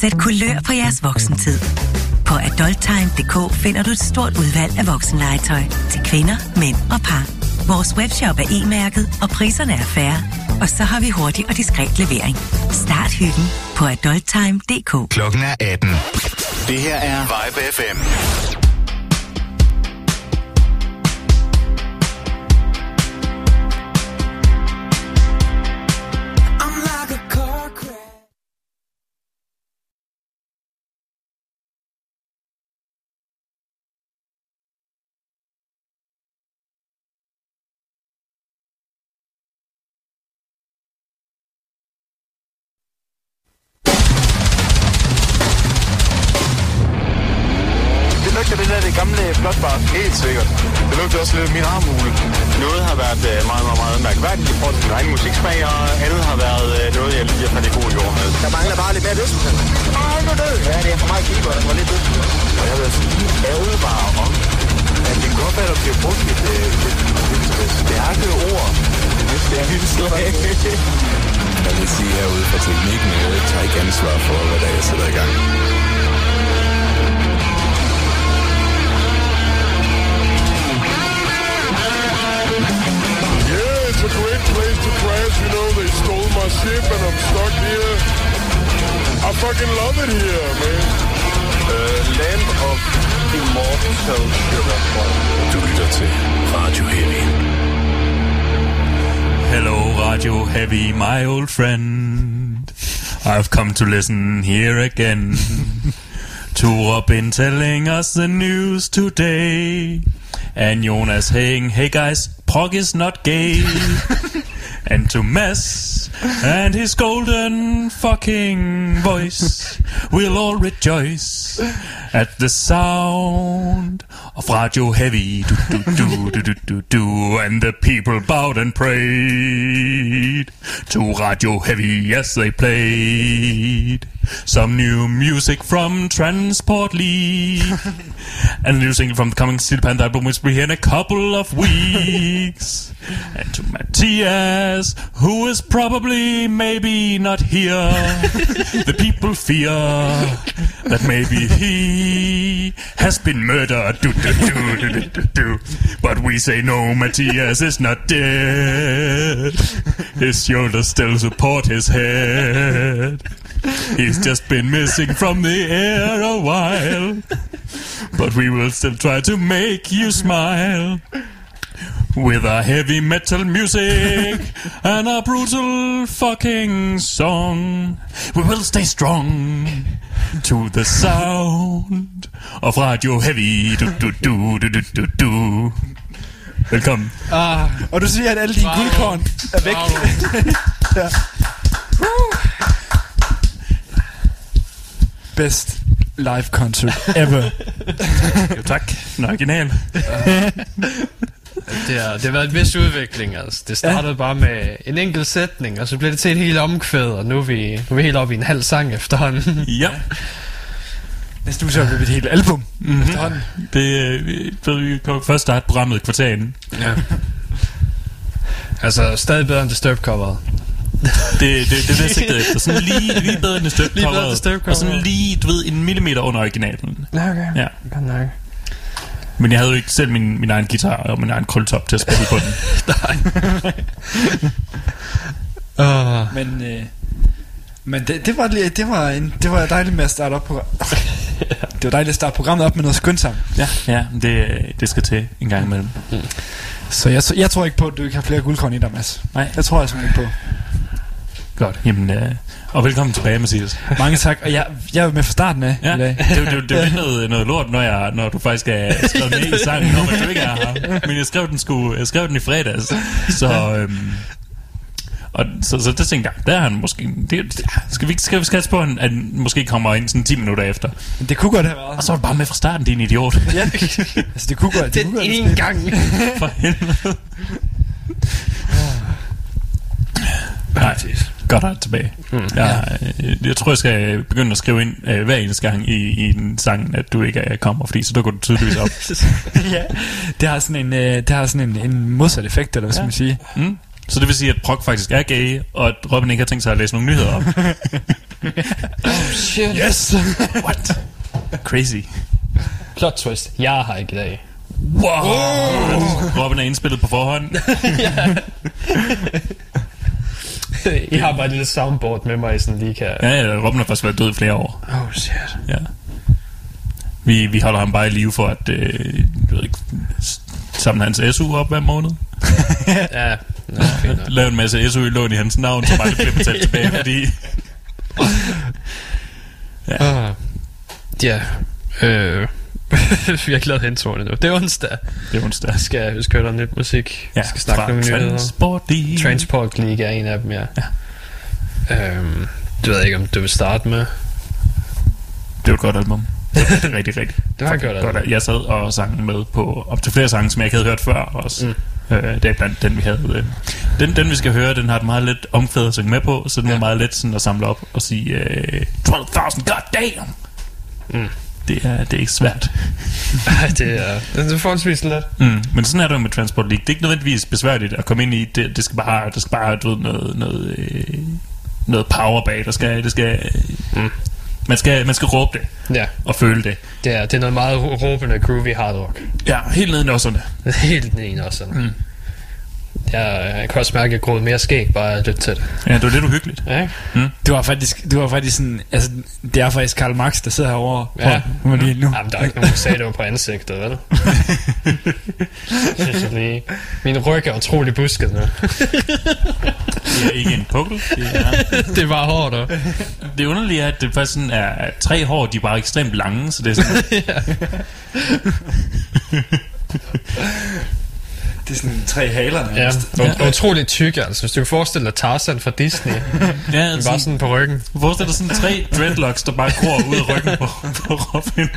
sætte kulør på jeres voksentid. På adulttime.dk finder du et stort udvalg af voksenlegetøj til kvinder, mænd og par. Vores webshop er e-mærket, og priserne er færre. Og så har vi hurtig og diskret levering. Start hyggen på adulttime.dk. Klokken er 18. Det her er Vibe FM. Det friend. I've come to listen here again to Robin telling us the news today. And Jonas saying, hey guys, Pog is not gay. and to Mess and his golden fucking voice, we'll all rejoice at the sound of Radio Heavy. Do, do, do, do, do, do, do. And the people bowed and prayed to Radio Heavy as they played some new music from Transport League. and a new single from the coming City Panda album, which will be here in a couple of weeks. and to Matthias, who is probably maybe not here. the people fear that maybe he has been murdered. Do, do, do. But we say no, Matthias is not dead. His shoulders still support his head. He's just been missing from the air a while. But we will still try to make you smile. With our heavy metal music and a brutal fucking song, we will stay strong to the sound of Radio Heavy. Du, du, du, du, du, du, du. Velkommen. Ah, og du siger, at alle dine Bravo. guldkorn er væk. ja. Best live concert ever. Jo, tak. Den original. Det har, det har været en vis udvikling, altså. Det startede ja. bare med en enkelt sætning, og så blev det til et helt omkvæd, og nu er vi, nu er vi helt oppe i en halv sang efterhånden. Ja. Næste uge så er det et helt album. Mm-hmm. Efterhånden. Det, øh, vi- vi kan først starte programmet et kvarter inden. ja. Altså, stadig bedre end Disturbed coveret. Det, det, det, det er sigtet efter. Sådan lige, lige bedre end Disturbed Og sådan coveret. lige, du ved, en millimeter under originalen. Ja, okay. Ja. Godt nok. Men jeg havde jo ikke selv min, min egen guitar og min egen krølletop til at spille på den. Uh, Men, øh, men det, det, var, lige- det, var en, det var dejligt med at starte op på, Det var dejligt at starte programmet op med noget skønsomt. Ja, ja det, det skal til en gang imellem. Så jeg, jeg tror ikke på, at du ikke har flere guldkorn i dig, Mads. Nej. Jeg tror jeg simpelthen ikke på. Godt. Jamen, øh, og velkommen tilbage, Mathias. Mange tak. Og jeg, jeg er med fra starten af Ja, i dag. det, det, det er noget, noget lort, når, jeg, når du faktisk er skrevet med i sangen, når man du ikke er her. Men jeg skrev den, sgu, jeg skrev den i fredags, så... Øhm, og så, så det tænkte jeg, der er han måske... Det, skal vi ikke skal vi skatse på, at han, måske kommer ind sådan 10 minutter efter? Men det kunne godt have været. Og så var det bare med fra starten, din idiot. Ja, altså det kunne godt, det kunne Den gang. For helvede. Nej, godt dig tilbage. Mm. Jeg, øh, jeg tror, jeg skal begynde at skrive ind øh, hver eneste gang i, i den sang, at du ikke er kommer, fordi så dukker du tydeligvis op. ja, det har sådan en, øh, det har sådan en, en modsat effekt, eller hvad skal Ja. man sige? Mm. Så det vil sige, at Brock faktisk er gay, og at Robin ikke har tænkt sig at læse nogle nyheder op. Shit. Yes! What? Crazy. Plot twist. Jeg har ikke i dag. Wow. Robin er indspillet på forhånd. I har bare et lille soundboard med mig, sådan lige kan... Ja, ja, Robin har faktisk været død i flere år. Oh shit. Ja. Vi, vi holder ham bare i live for at øh, jeg ved ikke, samle hans SU op hver måned. Ja. Lave en masse SU i lån i hans navn, så bare det bliver betalt tilbage, fordi... Ja. Øh. vi har lavet hentorene nu. Det er onsdag. Det er onsdag. Vi skal, skal høre nyt musik. Ja, vi skal snakke nogle nyheder. Transport League. Transport League er en af dem, ja. ja. Øhm, du ved ikke, om du vil starte med. Det var et godt album. Det var rigtig, rigtig. Det var et godt album. Jeg sad og sang med på op til flere sange, som jeg ikke havde hørt før også. Mm. Øh, det er blandt den, vi havde. Øh. Den, den, vi skal høre, den har et meget let omkvæd at synge med på, så den ja. er meget let sådan at samle op og sige øh, 12.000, god damn! Mm. Det, er, det er ikke svært. Ej, det er, det er forholdsvis let. Mm. Men sådan er det jo med Transport League. Det er ikke nødvendigvis besværligt at komme ind i. Det, det skal bare, det skal bare du ved, noget, noget, øh, noget power bag. Der skal, det skal, Mm. man, skal, man skal råbe det Ja, og føle det. det er, det er noget meget råbende groovy hard rock. Ja, helt ned i nosserne. Helt også. Sådan. Mm. Jeg, jeg kan også mærke, at jeg groede mere skæg bare at lytte til det. Ja, det var lidt uhyggeligt. Ja, ikke? Du var faktisk, du var faktisk sådan, altså, det er faktisk Karl Marx, der sidder herovre. Ja. På, lige nu. Jamen, der er ikke nogen, der sagde, det var på ansigtet, vel? Synes jeg lige. Min ryg er utrolig busket nu. Det er ikke en pukkel. Det er, det var hårdt, og. det underlige er, at det faktisk sådan er at tre hår, de er bare ekstremt lange, så det er sådan, Det er sådan tre haler Ja, nærmest. ja. utrolig tyk, altså. Hvis du kan forestille dig Tarzan fra Disney. ja, Bare sådan, sådan på ryggen. forestil dig sådan tre dreadlocks, der bare gror ud af ryggen på, på Robin.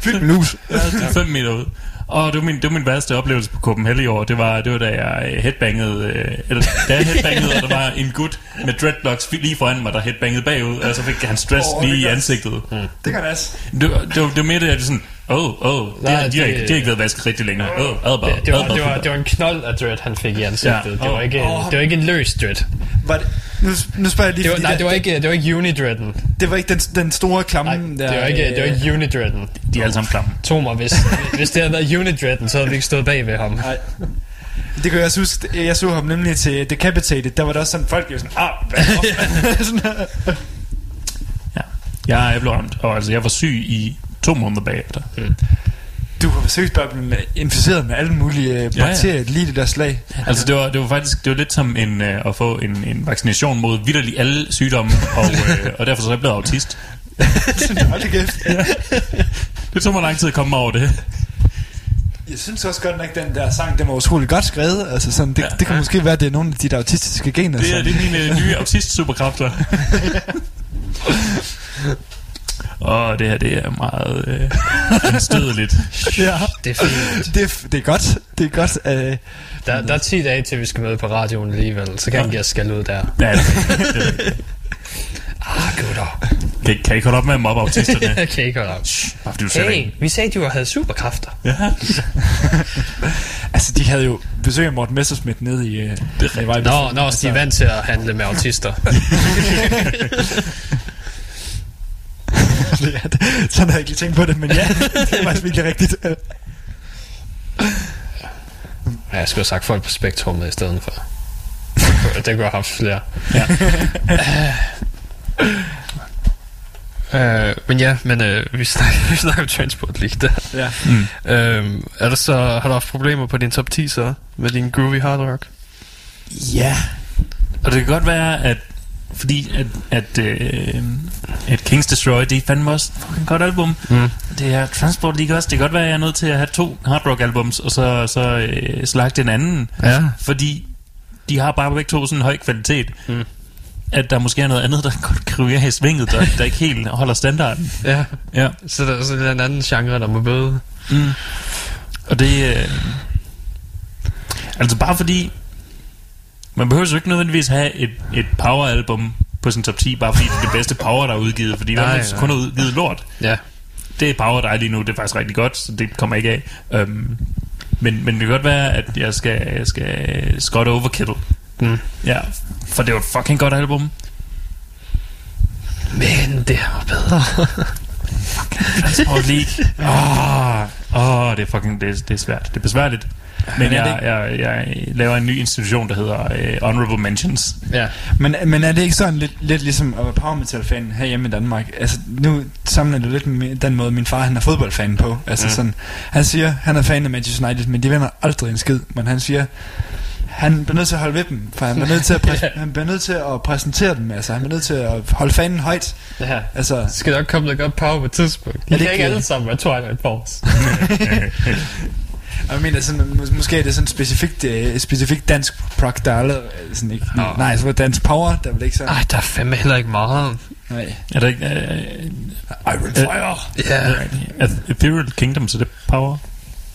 Fyldt med lus. Ja, det er fem meter ud. Og det var, min, det var min værste oplevelse på Copenhagen i år. Det var, det var da jeg øh, headbangede, øh, eller da jeg headbangede, og der var en gut med dreadlocks lige foran mig, der headbangede bagud, og så fik han stress oh, det lige i ansigtet. Det kan det Det, var- det, var, det var mere det, at det sådan, åh, oh, åh, oh, Nej, de, har- de, har det- ikke- de har ikke været vasket rigtig længe. Åh, oh, adbar, Det, det, var, adbar, det, var, adbar. det var en knold af dread, han fik i ansigtet. Ja. Det, var ikke, åh. det var ikke en løs dread. Var det, nu, nu spørger jeg lige, Det var, nej, det var ikke, det var ikke unidreaden. det var ikke den, den store klamme Nej, der. det var ikke, det var ikke unidreaden. De er alle sammen klamme. Tog mig, hvis, hvis det havde været unidreaden, så havde vi ikke stået bag ved ham. Nej. Det kan jeg også huske, jeg så ham nemlig til Decapitated, der var der også sådan, folk jo sådan, ah, hvad sådan, Ja. Jeg, jeg blev ramt, og altså, jeg var syg i to måneder bagefter. Du har seriøst bare blevet inficeret med alle mulige øh, Ja, ja. bakterier lige det der slag. Altså, det var, det var faktisk det var lidt som en, uh, at få en, en vaccination mod vidderlig alle sygdomme, og, uh, og derfor så er jeg blevet autist. Kæft. Det tog mig lang tid at komme over det. Jeg synes også godt nok, den der sang, den var utrolig godt skrevet. Altså sådan, det, Ja. det kan måske være, at det er nogle af de der autistiske gener. Det er, det er mine nye autist-superkræfter. Og det her, det er meget øh, anstødeligt. ja. Det er fint. Det, er, det er godt. Det er godt. Øh, Der, der er 10 dage til, vi skal møde på radioen alligevel. Så kan give os skal ud der. Ja, det, det, Ah, gutter. kan, kan I holde op med at mobbe autisterne? Jeg kan ikke holde op. Bare fordi du Hey, vi sagde, du havde superkræfter. Ja, altså, de havde jo besøg af Morten Messerschmidt nede i... Øh, det er i. Nå, nå, de er vant til at handle med autister. sådan havde jeg ikke lige tænkt på det, men ja, det er faktisk virkelig rigtigt. Ja, jeg skulle have sagt folk på spektrummet i stedet for. Det kunne jeg have haft flere. Ja. Uh, men ja, men uh, vi snakker, vi snakker om Transport League der. Ja. Mm. Uh, er der så, har du haft problemer på din top 10 så? Med din groovy hard rock? Ja. Og det kan godt være, at fordi at, at, øh, at Kings Destroy, det er fandme også et fucking godt album. Mm. Det er Transport League også. Det kan godt være, at jeg er nødt til at have to hard rock albums, og så, så øh, slagte en anden. Ja. Fordi de har bare begge to sådan en høj kvalitet. Mm. At der måske er noget andet, der godt kan ryge af i svinget, der, der ikke helt holder standarden. Ja, Ja. så der, er en anden genre, der må bøde. Mm. Og det... Øh, altså bare fordi... Man behøver jo ikke nødvendigvis have et, et power-album på sin top 10, bare fordi det er det bedste power, der er udgivet. Fordi Nej, der er kun er udgivet lort. Ja. Det er power, der er lige nu. Det er faktisk rigtig godt, så det kommer ikke af. Um, men, men det kan godt være, at jeg skal, jeg skal Scott Overkill. Mm. Ja, for det var et fucking godt album. Men det var bedre. Transport League. Åh, oh, oh, det er fucking det, det er svært. Det er besværligt. Men Men jeg, jeg, jeg laver en ny institution, der hedder uh, Honorable Mentions. ja. Men, men er det ikke sådan lidt, lidt ligesom at være power metal fan herhjemme i Danmark? Altså nu sammenligner det lidt med den måde min far han er fodboldfan på. Altså Mm. sådan, han siger han er fan af Manchester United, men de vinder aldrig en skid. Men han siger han bliver nødt til at holde ved dem, for han bliver nødt til at, præs- han bliver nødt til at præsentere dem. Altså han bliver nødt til at holde fanen højt. ja. Altså Det skal nok komme noget godt power på et tidspunkt. De Ja, det kan ikke alle sammen være Twilight Force. Og jeg mener, sådan, mås- måske er det sådan specifikt, øh, specifikt dansk prog, der er aldrig, øh, sådan ikke, Nå. nej, så var dansk power, der vil ikke sådan, Ej, der er fandme heller ikke meget. nej. Er det ikke... Uh, Iron Fire. Ja. Ethereal Kingdom, så det er power?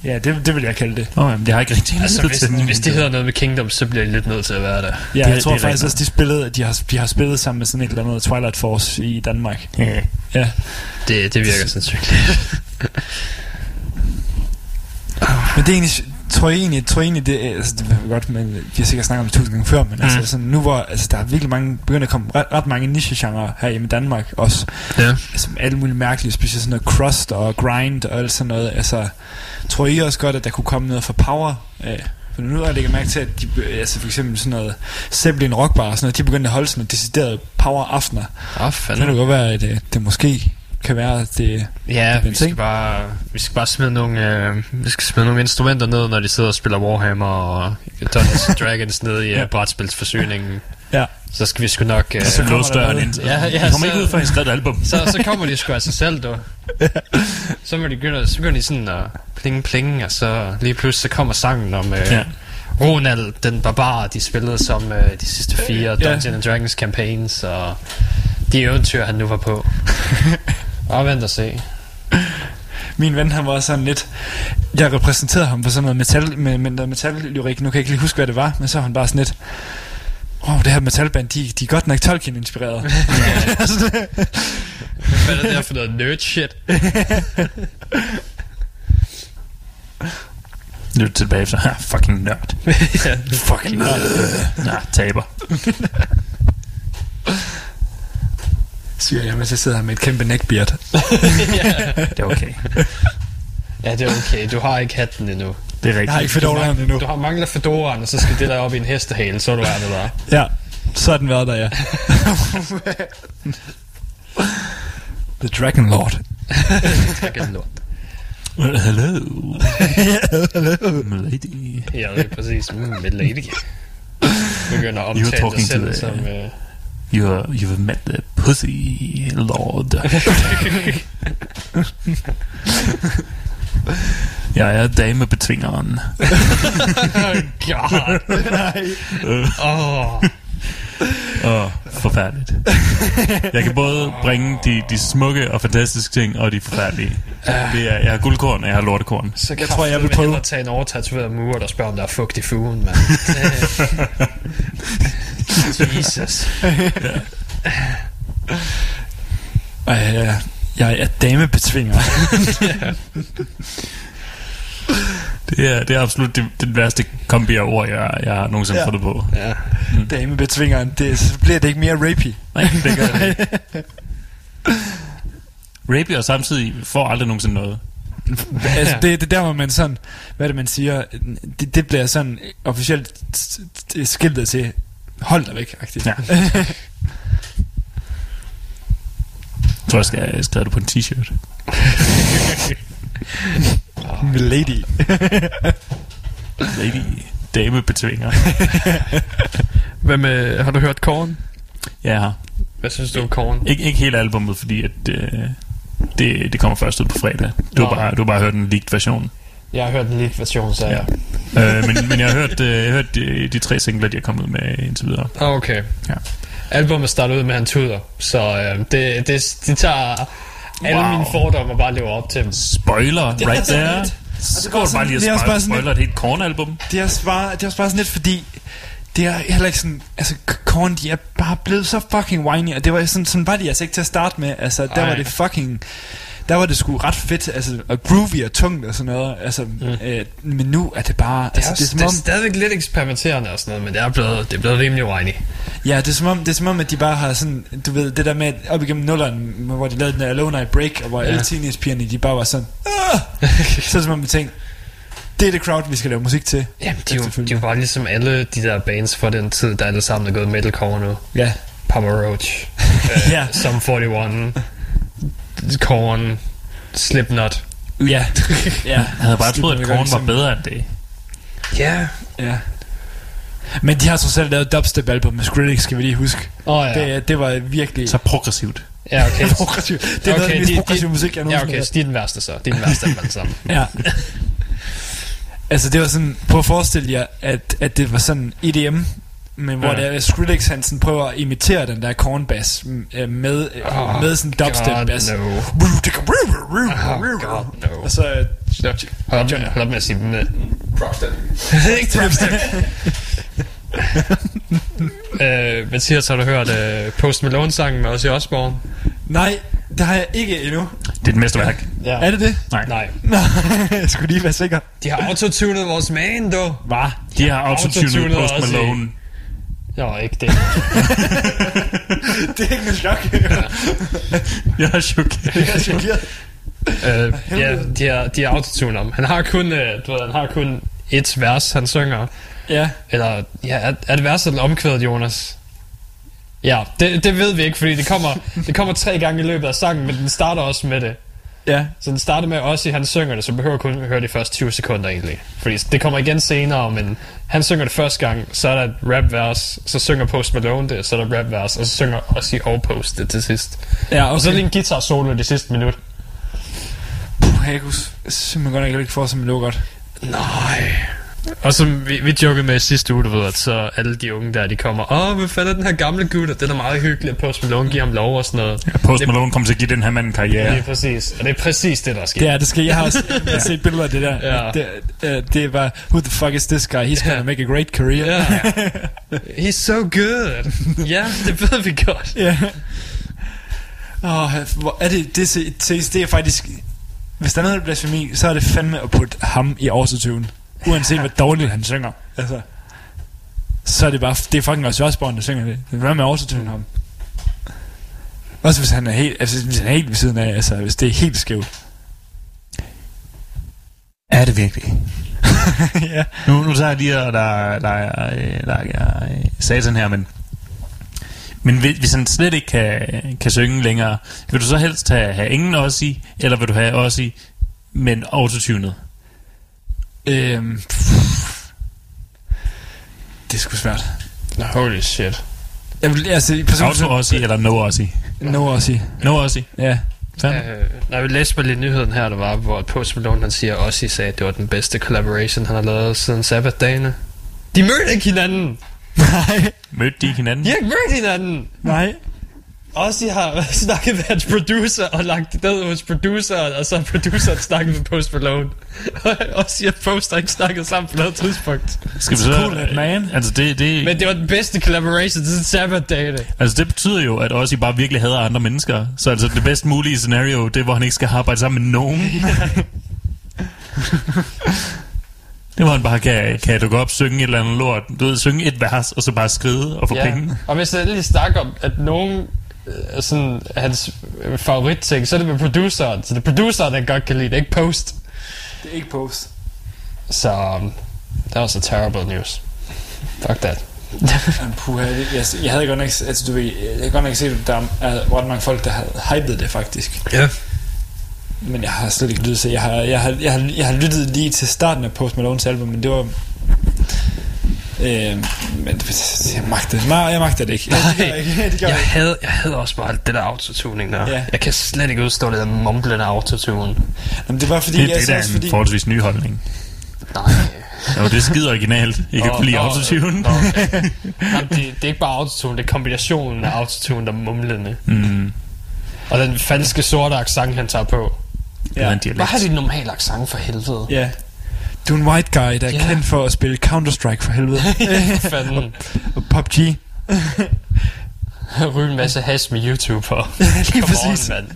Ja, det, det vil jeg kalde det. Oh, jamen, jeg har ikke rigtig Altså, hvis, hvis det hedder noget med Kingdom, så bliver de lidt nødt til at være der. Ja, Det- jeg tror det er faktisk også, de spillede, de har, de har spillet sammen med sådan et eller andet Twilight Force i Danmark. Ja. Ja. Det, det virker sandsynligt. Men det er egentlig, tror jeg egentlig, tror jeg egentlig det, er- altså det er godt, men vi har sikkert snakket om det tusind gange før, men mm. altså sådan, nu hvor, altså der er virkelig mange, begynder at komme ret, ret mange niche-genrer her i Danmark også, ja. altså alle mulige mærkelige, specielt sådan noget crust og grind og alt sådan noget, altså tror I også godt, at der kunne komme noget fra power af? For nu har jeg lægget mærke til, at de, altså for eksempel sådan noget Zeppelin Rockbar og sådan noget, de begyndte at holde sådan noget decideret power aftener. Åh, Det fandme. kan det godt være, at det, det måske kan være, det... Ja, Det vi skal, ting. bare, vi skal bare smide nogle, øh, vi skal smide nogle instrumenter ned, når de sidder og spiller Warhammer og Dungeons and Dragons ned i Ja. ja. brætspilsforsyningen. Ja. Så skal vi sgu nok... Øh, Så kommer lås der døren ind. Ja, ja, de kommer så- ikke ud for skrevet et album. så, så kommer de sgu af sig selv, du. Så, må de begynde, så begynder de sådan at pling pling, og så lige pludselig så kommer sangen om... Øh, Ja. Ronald, den barbar, de spillede som øh, de sidste fire. Dungeons and Dragons campaigns, og de eventyr, han nu var på. Og vent og se. Min ven, han var sådan lidt... Jeg repræsenterede ham på sådan noget metal, med, med metal-lyrik. Nu kan jeg ikke lige huske, hvad det var, men så var han bare sådan lidt... Åh, oh, det her metalband, de, de er godt nok Tolkien-inspireret. Hvad er det der for noget nerd shit? Nu det tilbage efter, ha, fucking nørd. ja. Fucking Nej, taber. Siger jeg, mens jeg sidder her med et kæmpe neckbeard. Det er okay. ja, det er okay. Du har ikke hatten endnu. Det er rigtigt. Jeg har ikke fedoraen endnu. Du har mangler fedoraen, og så skal det der op i en hestehale, så er du ærnet der. Ja, så har den været der, ja. The Dragon Lord. Tak er lort. Well, hello. Lady. Ja, det er præcis. Mm, med lady. Begynder at omtale dig selv the- som... Uh, You are, you've met the pussy lord. Jeg er damebetvingeren. God. Åh. Åh, oh, forfærdeligt. Jeg kan både bringe de, de smukke og fantastiske ting, og de forfærdelige. Det er, jeg har guldkorn, og jeg har lortekorn. Så Jeg tror, jeg vil prøve- hellere tage en overtatoveret mur, der spørger, om der er fugt i fugen, mand. Jesus. Og jeg, jeg er damebetvinger. Det er, det er absolut det, det værste kombi af ord, jeg, jeg har nogensinde Ja. ja. fundet på. Ja. Damebetvingeren, det, så bliver det ikke mere rapey. Nej, det gør det ikke. Rapey og samtidig får aldrig nogensinde noget. altså, det, det er der, hvor man sådan, hvad er det, man siger, det, det bliver sådan officielt skiltet til, hold dig væk, agtigt. Ja. Jeg tror, jeg skal skrive det på en t-shirt. Lady. Lady damebetvinger. Hvad med, har du hørt Korn? Ja, jeg har. Hvad synes du om Korn? Ikke, ikke hele albumet, fordi at, øh, det, det kommer først ud på fredag. Du har Nå. bare, du har bare hørt en leaked version. Jeg har hørt en lille version, så ja. øh, men, men jeg har hørt, øh, jeg har hørt de, de tre singler, de er kommet med indtil videre. Ah, okay. Ja. Albumet starter ud med, at han tuder, så øh, det, det, de tager alle Wow. mine fordomme og bare lever op til dem. Spoiler, right there. Så går bare lige bare spoil- sådan spoiler et helt kornalbum. Det er, også bare, det er også bare sådan lidt, fordi det er heller ikke sådan, altså Korn, de er bare blevet så fucking whiny, og det var sådan, sådan var de altså ikke til at starte med, altså der Ej. var det fucking, der var det sgu ret fedt, altså, og groovy og tungt og sådan noget, altså, mm. øh, men nu er det bare, Det er, altså, også, det er som det er om, stadigvæk lidt eksperimenterende og sådan noget, men det er blevet, det er blevet rimelig whiny. ja, det er som om, det er som om, at de bare har sådan, du ved, det der med, op igennem nulleren, hvor de lavede den der Alone I Break, og hvor ja. Alle teenagepigerne, de bare var sådan, ah! så det som om, vi tænkte, det er det crowd, vi skal lave musik til. Jamen, de er, jo, de er jo bare ligesom alle de der bands fra den tid, der alle sammen er gået metalcore nu. Ja, Papa Roach, uh, Ja. Sum 41, Korn, Slipknot. ja, ja. Jeg havde bare troet, at Korn var bedre end det. Ja. Ja. Men de har trods alt lavet dubstep album med Skrillex, skal vi lige huske. Åh oh, ja. Det, det var virkelig Så progressivt. ja, okay. progressivt. Det er okay, noget af det mest progressive musik, jeg Ja, okay, så de er den værste så. De er den værste af sammen. Ja. altså det var sådan, prøv at forestille jer, at, at det var sådan EDM, men hvor Ja. ja. der Skrillex han sådan prøver at imitere den der cornbass m- øh, med, Oh, oh, med sådan dubstep bass. no. Oh, God, no. Og så øh, Hold op, hold op med at sige med. Propstep. Ikke dubstep. øh, Mathias, har du hørt uh, Post Malone-sangen med Ozzy Osbourne? nej, det har jeg ikke endnu. Det er et mesterværk. Ja. Er det det? Nej. Nej. Jeg skulle lige være sikker. De har autotunet vores man, du. Hvad? De har autotunet autotunet Post også Jo, ikke det. Det er ikke noget chok. Jeg er chokeret. jeg er chokeret. øh, ja, de har, de har autotunet ham. Han har kun, øh, du ved, han har kun et vers, han synger. Ja. Eller, ja, er, er det vers eller omkvædet, Jonas? Ja, det, det ved vi ikke, fordi det kommer, det kommer tre gange i løbet af sangen, men den starter også med det. Ja. Så den starter med også, at han synger det, så behøver kun høre de første 20 sekunder egentlig. Fordi det kommer igen senere, men han synger det første gang, så er der et rap-vers, så synger Post Malone det, så er der rap-vers, og så synger også og Post det til sidst. Ja, Og så okay. lige en guitar solo i det sidste minut. Puh, jeg kunne simpelthen godt ikke få, som lå godt. Nej. Og som vi, vi jokede med i sidste uge, du ved, at så alle de unge der, de kommer, åh, hvad fanden er den her gamle gut, og det er da meget hyggeligt, at Post Malone giver ham lov og sådan noget. Ja, Post Malone kommer til at give den her mand en Ja. karriere. Det er præcis, og det er præcis det, der er sket. Det er, det skal jeg har også jeg har set billeder af det der. Ja. Det, uh, det var, who the fuck is this guy? He's gonna Ja. make a great career. Ja. He's so good. ja, det ved vi godt. Ja. Åh, hvor er det, det, det, det, det er faktisk, hvis der er noget blasfemi, så er det fandme at putte ham i autotune. Uanset hvor dårligt han synger. Altså, så er det bare, det er fucking også Osborne, der synger det. Hvad med autotune ham? Også hvis han er helt, altså, hvis han er helt ved siden af, altså, hvis det er helt skævt. Er det virkelig? ja. Nu, nu tager jeg lige, og der, der, er, øh, der er øh, satan her, men men hvis hvis han slet ikke kan, kan synge længere, vil du så helst have, have ingen også i, eller vil du have også i, men autotunet? Øhm, det er sgu svært. Holy shit. Jeg vil, altså, personligt, Auto også i, eller no i? No i. No i. Ja. Fandme. Øh, når vi læste bare lige nyheden her, der var, hvor Post Malone han siger, også sagde, at det var den bedste collaboration, han har lavet siden Sabbath-dagene. De mødte ikke hinanden. Nej. Mødte de hinanden? De har ikke mødt hinanden. Nej. Også har snakket med hans producer og lagt det ned hos produceren, og så har produceren snakket med Post Malone. og siger, at Post har ikke snakket sammen på noget tidspunkt. Skal vi så, cool, that man. Altså det, det, Men det var den bedste collaboration siden Sabbath-dagene. altså det betyder jo, at Ozzy bare virkelig hader andre mennesker. Så altså det bedst mulige scenario, det er, hvor han ikke skal arbejde sammen med nogen. det hvor han bare kan, kan du gå op, synge et eller andet lort. Du ved, synge et vers, og så bare skride og få Ja. penge. Og hvis jeg lige snakker om, at nogen sådan, hans øh, favoritting, så er det med produceren. Så det er produceren, der godt kan lide det, ikke Post. Det er ikke post. Så um, that was a terrible news. Fuck that. Puha, jeg, jeg, jeg havde godt nok, altså du ved, jeg havde godt nok set, at der er ret mange folk, der havde hypet det faktisk. Ja. Men jeg har slet ikke lyttet til, jeg har, jeg har, jeg har, jeg har lyttet lige til starten af Post Malones album, men det var... Øh, men det, jeg magter det. Nej, jeg magter det ikke. Jeg, det gør jeg ikke. Det gør Jeg ikke. havde, jeg havde også bare det der autotuning der. Ja. Jeg kan slet ikke udstå det der mumblende autotune. Jamen, det var fordi, Det, jeg det er da også en fordi... forholdsvis ny holdning. Nej. Jo, det er skide originalt. I kan kunne lide autotune. nå. Jamen, det, det er ikke bare autotune, det er kombinationen af autotune, der er mumlende. Mm, Og den falske sorte accent, han tager på. det er en Hvad har de normale accent for helvede? Ja. Du er en white guy, der er Ja. kendt for at spille Counter-Strike for helvede. For fanden. og PUBG. Ryge en masse hash med YouTube og Lige Come præcis. on, mand.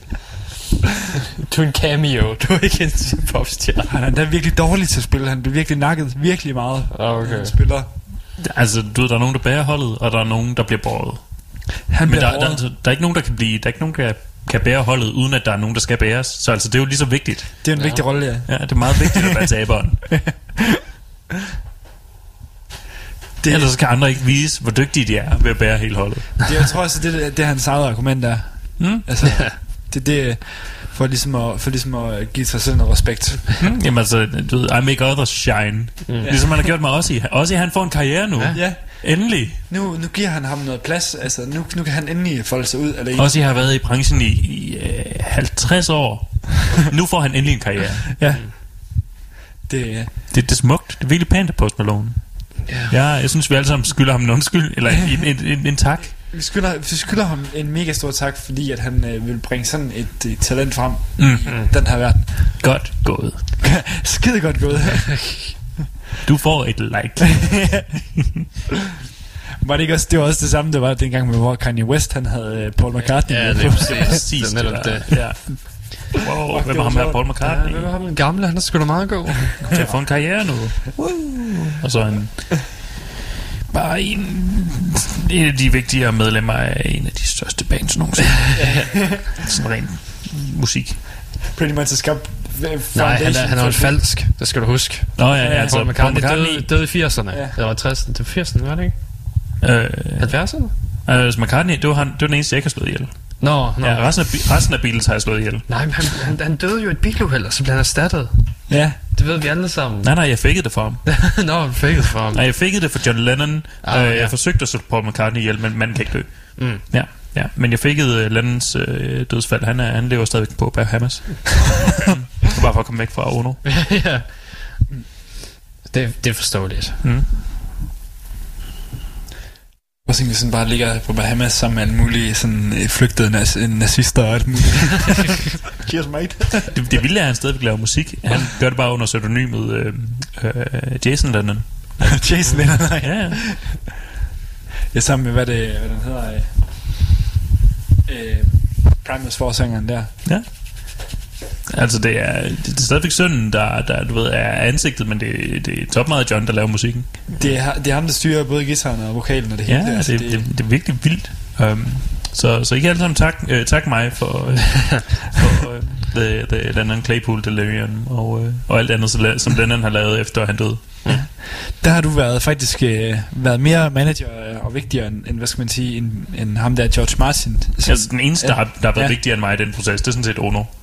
du er en cameo, du er ikke en popstjerne. Han er endda virkelig dårlig til at spille. Han bliver virkelig nakket virkelig meget. Okay. Han spiller. Altså, du ved, der er nogen, der bærer holdet, og der er nogen, der bliver båret. Han Men bliver der, der, der, der, der er ikke nogen, der kan blive... Der er ikke nogen, der kan bære holdet, uden at der er nogen, der skal bæres. Så altså, det er jo lige så vigtigt. Det er en vigtig rolle, ja. Ja, det er meget vigtigt at være taberen. det... Ellers kan andre ikke vise, hvor dygtige de er ved at bære hele holdet. Det, jeg tror også, det, er- det er hans eget argument der. Mm? Altså, det, det for ligesom, at, for ligesom at give sig selv noget respekt. Hmm? Jamen altså, du ved, I make others shine. Mm. Ligesom han har gjort med Ozzy. Ozzy, han får en karriere nu. Ja. Ja, Endelig. nu, nu giver han ham noget plads. Altså, nu, nu kan han endelig folde sig ud. Eller Ozzy har været i branchen i, i øh, 50 år. nu får han endelig en karriere. Ja. Det, ja. Det, det er smukt. Det er virkelig pænt af Post Malone. Ja, jeg synes, vi alle sammen skylder ham en undskyld, eller en, en, en, en tak. Vi skylder, vi skylder ham en mega stor tak, fordi at han øh, vil bringe sådan et, et talent frem Mm. i den her verden. Godt gået. Skide godt gået. Du får et like. var det ikke også, det var også det samme, det var dengang, hvor Kanye West han havde øh, Paul McCartney. Ja, det er præcis. Det er netop det. Ja. Wow, hvem er ham her? Paul McCartney? Ja, hvem er ham den gamle? Han er sgu da meget god. til at få en karriere nu. Og så en... Bare en, en af de vigtigere medlemmer af en af de største bands nogensinde. Sådan rent musik. Pretty much har skabt Nej, han er, han er jo falsk. Det skal du huske. Nå ja, Ja, altså Paul McCartney, døde, døde i 80'erne. Ja. Eller var 60'erne. Det var 80'erne, var det ikke? Øh, 70'erne? altså McCartney, det var, han, det var den eneste, jeg ikke har slået ihjel. Nå, nå. Ja, resten af, resten af Beatles har jeg slået ihjel. Nej, men han, han, han døde jo i et biluheld, og så blev han erstattet. Ja, Det ved vi alle sammen. Nej, nej, jeg fik det for ham. Nå, han fik det for ham. Nej, jeg fik det for John Lennon. Ah, Ah, øh, ja. jeg forsøgte at slå Paul McCartney ihjel, men manden kan ikke dø. Mm. Ja, ja. Men jeg fik uh, Lennons øh, dødsfald. Han, er, han lever stadigvæk på Bahamas. Bare for at komme væk fra Ono. ja. Det, det er forståeligt. Mm. og så sådan bare ligger på Bahamas sammen med alle mulige sådan, øh, flygtede nas- nazister og alt muligt. Cheers, mate. Det, det vilde er, at han stadigvæk laver musik. Han gør det bare under pseudonymet øh, øh, Jason Lennon. Jason Lennon, nej. Ja, ja. Ja, sammen med, hvad, det, hvad den hedder. Øh, øh, Primus forsangeren der. ja. Altså, det er, det er stadigvæk sønnen, der, der du ved, er ansigtet, men det, det er top meget John, der laver musikken. Det er, det er ham, der styrer både gitaren og vokalen og det hele. Ja, altså, det, det, det er virkelig vildt. Um, så, så I kan alle sammen tak, øh, tak mig for, for the, the Lennon Claypool Delirium og, øh, og alt andet, som- som Lennon har lavet efter han døde. Der har du været faktisk øh, været mere manager øh, og vigtigere end, end, hvad skal man sige, end, end ham der George Martin. Som, Altså, den eneste, der har, der har været Ja. ja. vigtigere end mig i den proces, det er sådan set Ono.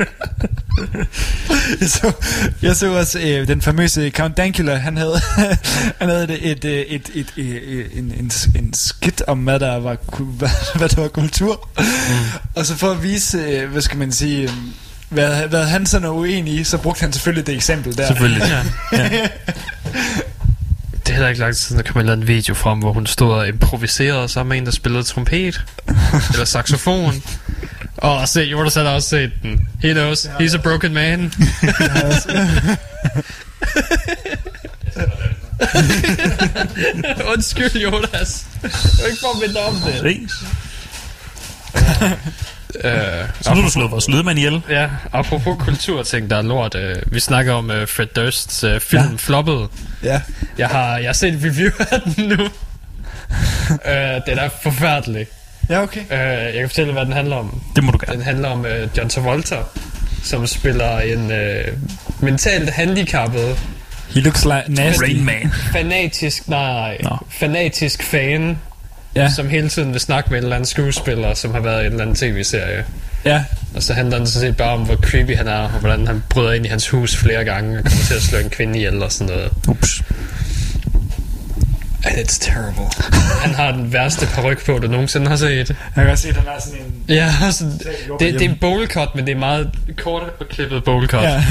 jeg, så, jeg så også øh, den famøse Count Dankula, han havde, han havde et, et, et, et, et, et, en, en, en skit om, hvad der var, hvad, hvad der var kultur. Mm. Og så for at vise, øh, hvad skal man sige, øh, hvad, hvad han sådan er uenig i, så brugte han selvfølgelig det eksempel der. Selvfølgelig. Ja. Ja. Det er heller ikke lang tid siden, der kom en eller anden video frem, hvor hun stod og improviserede sammen med en, der spillede trompet. eller saxofon. Og se, Jonas har også set den. He knows, he's a broken man. Undskyld, Jonas. Jeg er ikke for at minde om det. Præcis. Øh, Så nu har du slået vores lydmand ihjel. Ja, apropos kulturting, der er lort. Øh, vi snakker om øh, Fred Dursts øh, film ja. Floppet. Ja. Jeg har, jeg har set et review af den nu. øh, den er forfærdelig. Ja, okay. Øh, jeg kan fortælle, hvad den handler om. Det må du gerne. Den handler om øh, John Travolta, som spiller en øh, mentalt handicappet, He looks like nasty. Rain Man. fanatisk, nej, nej, Nå. fanatisk fan, Ja, som hele tiden vil snakke med en eller anden skuespiller, som har været i en eller anden tv-serie. ja. Og så handler den sådan set bare om, hvor creepy han er, og hvordan han bryder ind i hans hus flere gange, og kommer til at slå en kvinde ihjel og sådan noget. Ups. And it's terrible. han har den værste paryk på, du nogensinde har set. Jeg kan se, at han er sådan en... Ja, altså, det, det er en bowl cut, men det er meget kort og klippet bowl cut. Ja.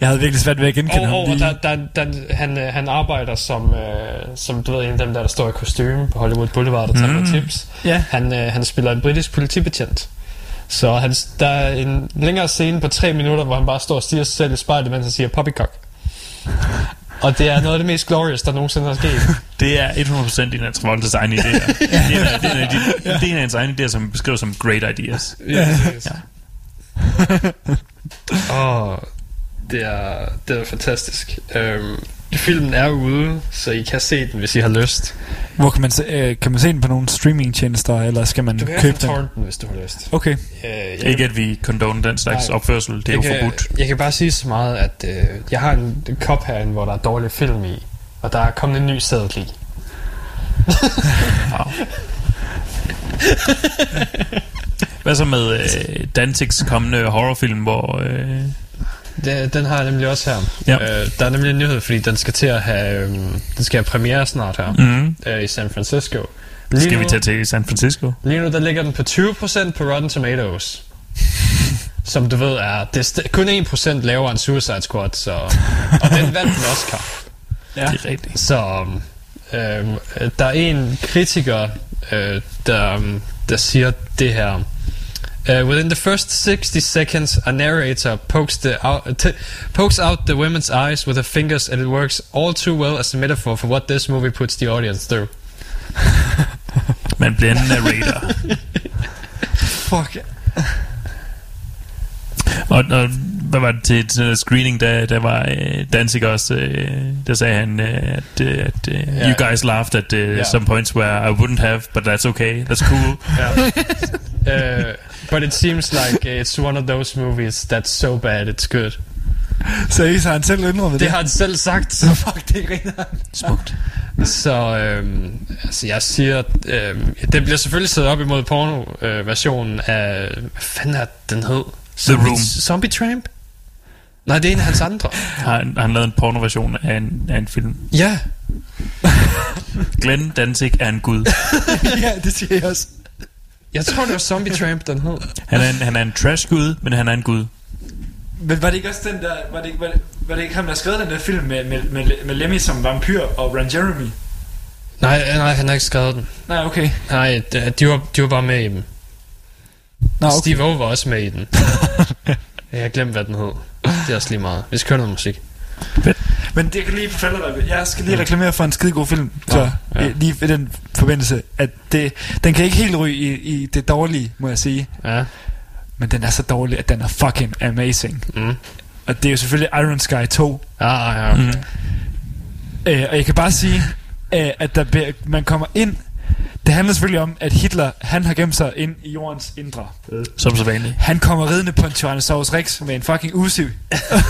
jeg havde virkelig svært ved at genkende Og, ham. og lige. der, der, der, han, øh, han arbejder som, øh, som du ved, en af dem der, der står i kostume på Hollywood Boulevard og tager mm. tips. Ja. Han, øh, han spiller en britisk politibetjent. Så han, der er en længere scene på tre minutter, hvor han bare står og stiger sig selv i spejlet, mens han siger poppycock. Og det er noget af det mest glorious, der nogensinde har sket. Det er 100% en af Travoltas egne idéer. det, er, en af- det, er det er en af hans egne idéer, som beskriver som great ideas. Ja, præcis. Åh, det er, det er fantastisk. Øhm, filmen er ude, så I kan se den, hvis I har lyst. Hvor kan man, se, øh, kan man se den på nogle streamingtjenester, eller skal man Du kan købe den? hvis du har lyst. Okay. Øh, jeg, Ikke at vi condone den slags Nej. opførsel, det er jo jeg forbudt. Kan, jeg kan bare sige så meget, at øh, jeg har en, en kop herinde, hvor der er dårlig film i. Og der er kommet en ny sædel i. Hvad så med øh, Dantigs kommende horrorfilm, hvor... Øh, Det, den har jeg nemlig også her. Ja. Øh, der er nemlig en nyhed, fordi den skal til at have, øhm, den skal have premiere snart her mm, øh, i San Francisco. Lige skal nu, vi tage til San Francisco? Lige nu der ligger den på 20% på Rotten Tomatoes. Som du ved er, det er st- kun 1% lavere end Suicide Squad, så, og den vandt en Oscar. Ja. Det er rigtigt. Så øhm, øh, der er en kritiker, øh, der, um, der siger det her. Uh, within the first 60 seconds, a narrator pokes, the out, t- pokes out the women's eyes with her fingers, and it works all too well as a metaphor for what this movie puts the audience through. Man bliver en narrator. Fuck. og, og hvad var det til, til screening, der, der var øh, Danzig også, øh, der sagde han, øh, at, øh, at øh, Ja. you guys laughed at uh, Ja. some points where I wouldn't have, but that's okay, that's cool. Uh, but it seems like it's one of those movies that's so bad it's good. Seriøst, har han selv indrømmet det? Det har han selv sagt. Så fuck, det griner Smukt. Så øhm, altså jeg siger, øhm, det bliver selvfølgelig sat op imod porno-versionen af, hvad fanden er den hed? Zombie, Room. Zombie Tramp? Nej, det er en af hans andre. Har han, han lavet en pornoversion af en, af en film? Ja, Glenn Danzig er en gud. ja, det siger jeg også. Jeg tror det var Zombie Tramp, den hed. Han er en, han er en trash-gud, men han er en gud. Men var det ikke også den der, var det, ikke- var det, var det ikke ham, der skrev den der film med, med, med, med Lemmy som vampyr og Ron Jeremy? Nej, nej, han har ikke skrevet den. Nej, okay. Nej, de, de, var, de var bare med i dem. Nå, okay. Steve O var også med i den. jeg har glemt, hvad den hed. Det er også lige meget. Vi skal høre noget musik. Men det kan lige fortælle dig, jeg skal lige reklamere for en skide god film, så ja. ja. lige i den forbindelse, at det, den kan ikke helt ryge i, i det dårlige, må jeg sige, Ja. men den er så dårlig, at den er fucking amazing. Mm. Og det er jo selvfølgelig Iron Sky 2, Ah, ja, okay. Mm. øh, og jeg kan bare sige, øh, at der, man kommer ind, det handler selvfølgelig om, at Hitler, han har gemt sig ind i jordens indre. Som så vanligt. Han kommer ridende på en Tyrannosaurus Rex med en fucking usiv.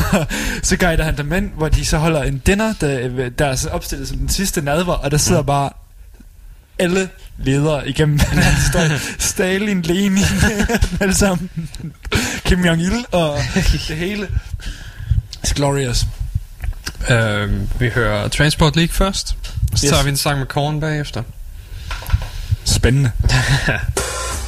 så guider han dem ind, hvor de så holder en dinner, der, der er så opstillet som den sidste nadver, og der sidder bare alle ledere igennem den her historie. Stalin, Lenin, alle sammen. Kim Jong-il og det hele. It's glorious. Øhm, vi hører Transport League først. Så Yes. tager vi en sang med Korn bagefter. Spændende.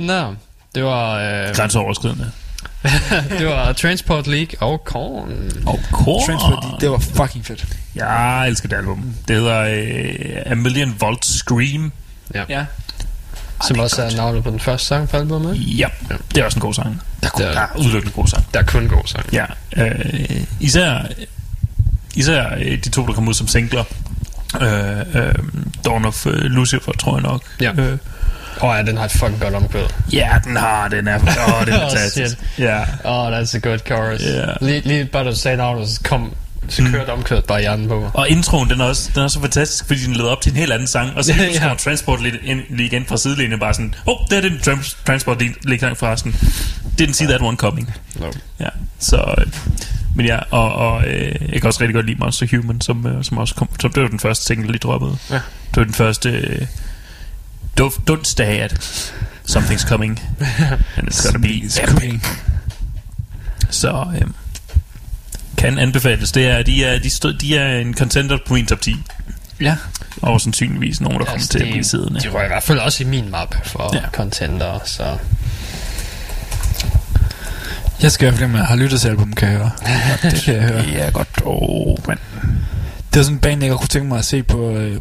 Sådan der. Det var, øh, Grænseoverskridende. det var Transport League og Korn. Og Korn. Transport, det var fucking fedt. Jeg elsker det album. Det hedder øh, A Million Volt Scream. Ja. Som også er navnet på den første sang på albumet. Ja, det er også en god sang. Der er, Det god, er- der er udelukkende god sang. Der er kun god sang. Ja, øh, især, især øh, de to, der kom ud som singler. Øh, øh, Dawn of øh, Lucifer, tror jeg nok. Ja. Øh, Åh oh, ja, den har et fucking godt omkvæd. ja, den har, den er, åh, det er Oh, fantastisk. Ja, Oh, that's a good chorus. Ja. Lige, lige bare da du sagde navnet, så kom så Mm. kørte omkvædet bare hjernen på mig. og introen, den er, også, den er så fantastisk, fordi den leder op til en helt anden sang, og så Ja, ja. kommer Transport lige, ind, lige igen fra sidelinjen, bare sådan, åh, oh, det er den trans- Transport lige sang fra sådan, didn't see that one coming. No. Ja, så... Øh, men ja, og, og øh, jeg kan også rigtig godt lide Monster Human, som, øh, som også kom... Som, det var den første single, der lige droppede. Ja. Det var den første... Øh, don't, don't stay at Something's coming. And it's gonna be epic. Så øh, kan anbefales. Det er, de, er, de, stod, de er en contender på min top 10. Ja. Og sandsynligvis nogen, der kommer Altså, til at de- blive siddende. De rører i hvert fald også i min map for Ja. contender, så... Jeg skal i hvert fald, har lyttet til albumet, kan jeg høre. Det kan jeg høre. Ja, godt. Oh, men Det var sådan en band, jeg godt kunne tænke mig at se på, øh,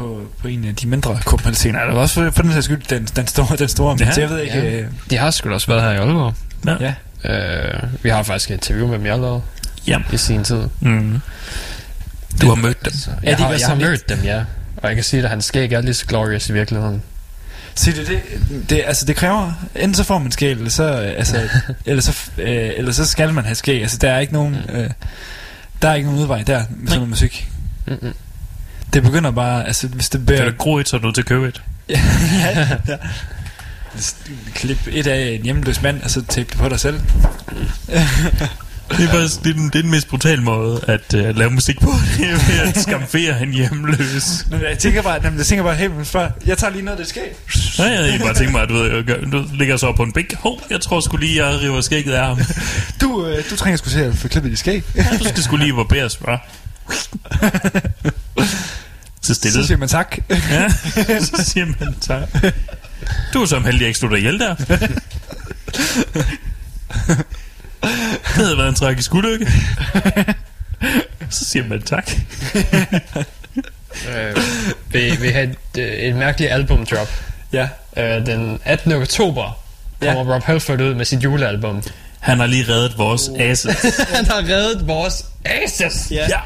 på, på en af de mindre Copenhagen. Eller også for, for den sags skyld, den, den store, den store. Ja. jeg ved ikke... Ja. Øh, De har sgu også været her i Aalborg. ja. Uh, vi har faktisk et interview med dem, jeg lavede ja. i sin tid. Mm. Du har mødt dem. Så Ja, jeg, de har, jeg har mødt dem, ja. Og jeg kan sige, at hans skæg er lige så glorious i virkeligheden. Se, det, det, det, altså, det kræver, enten så får man skæg, eller så, øh, altså, eller, så, øh, eller så skal man have skæg. Altså, der er ikke nogen, øh, der er ikke nogen udvej der med sådan noget musik. Mm-mm. Det begynder bare, altså, hvis det Kan bliver... du gro et, så er du nødt til at købe et. ja, ja. Klip et af en hjemløs mand, og så tape det på dig selv. Det er, faktisk, det, er den, det er den mest brutale måde at uh, lave musik på. Det er ved at skamfere en hjemløs. Men jeg tænker bare, jamen, jeg tænker bare, hey, men jeg tager lige noget, det skal. Nej, jeg egentlig bare tænkt mig, at du, ved, jeg gør- du ligger så på en bænk. Hov, jeg tror sgu lige, jeg river skægget af ham. Du, øh, du trænger sgu til at få klippet dit skæg. Ja, du skal sgu lige barberes, hva'? Så stille. Så siger man tak. Ja, så siger man tak. Du er så heldig, at jeg ikke stod der ihjel der. Det havde været en tragisk ulykke. Så siger man tak. Uh, vi, vi havde et, øh, et mærkeligt albumdrop. ja. Uh, den 18. oktober kommer Rob Halford ud med sit julealbum. Han har lige reddet vores asse. han har reddet vores aces. Ja. Ja.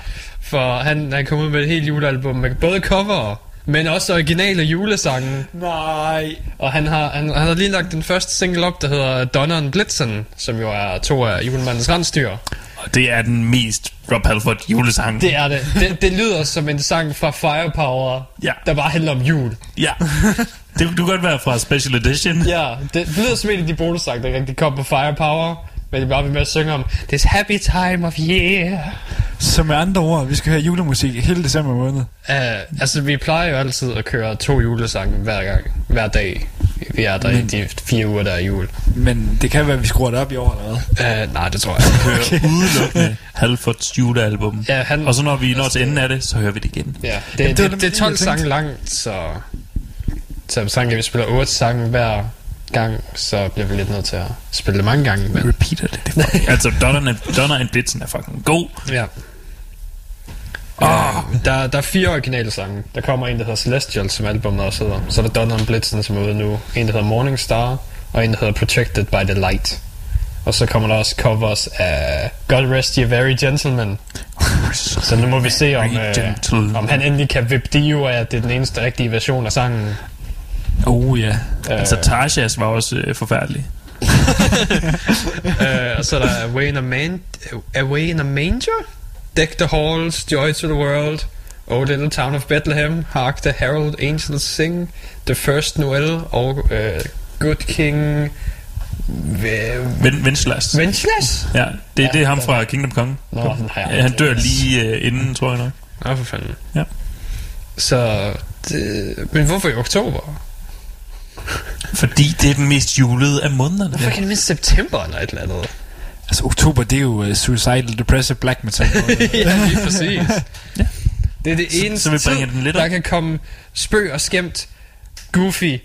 For han, han kom ud med et helt julealbum med både cover, men også originale julesange. Nej. Og han har, han, han har lige lagt den første single op, der hedder Donner Blitzen, som jo er to af julemandens rensdyr. Og det er den mest Rob Halford julesang. Det er det. det. Det lyder som en sang fra Firepower, Ja. der bare handler om jul. Ja. Det du kan godt være fra Special Edition. Ja, det, det lyder som en af de bonussange, der ikke rigtig kom på Firepower. Men de bare ved med at synge om This happy time of year. Så med andre ord, vi skal høre julemusik hele december måned. Uh, altså, vi plejer jo altid at køre to julesange hver gang, hver dag. Vi er der i de fire uger, der er jul. Men det kan være, at vi skruer det op i år eller hvad. Uh, nej, det tror jeg ikke. Hører udelukkende Halfords julealbum. Ja, han, Og så når vi når til enden af det, så hører vi det igen. Ja, det, Jamen, det, det det, det er 12 det, jeg tænkte. sange langt, så... Så sang, vi spiller 8 sange hver gang, så bliver vi lidt nødt til at spille det mange gange. Men, Repeater det. det er fucking- altså, Donner and, Donner and Blitzen er fucking god. ja. Oh. Der, der er fire originale sange. Der kommer en, der hedder Celestial, som albumet også hedder. Så er der Donner and Blitzen, som er ude nu. En, der hedder Morning Star, og en, der hedder Protected by the Light. Og så kommer der også covers af God Rest Ye Very Gentlemen. Så nu må vi se, om, øh, om han endelig kan vippe Dio af, at det er den eneste rigtige version af sangen. Oh ja. Altså, Tarsha's var også øh, forfærdelig. uh, og så er der Away in a, man- Away in a Manger, Deck the Halls, Joy to the World, Oh Little Town of Bethlehem, Hark the Herald Angels Sing, The First Noel og uh, Good King Ven, Venceslas. Venceslas? Ja, det, Ja, det er ham fra Kingdom Come. Nå, den har jeg Ja, han dør lige øh, inden, tror jeg nok. Nå, for fanden. Ja. Så, det, men hvorfor i oktober? Fordi det er den mest julede af månederne. Hvorfor kan det mindst september eller et eller andet? Altså oktober, det er jo uh, Suicidal Depressive Black Metal. ja, lige præcis. Det er det Så- eneste så vi bringer tid, den lidt der kan komme spøg og skæmt, goofy,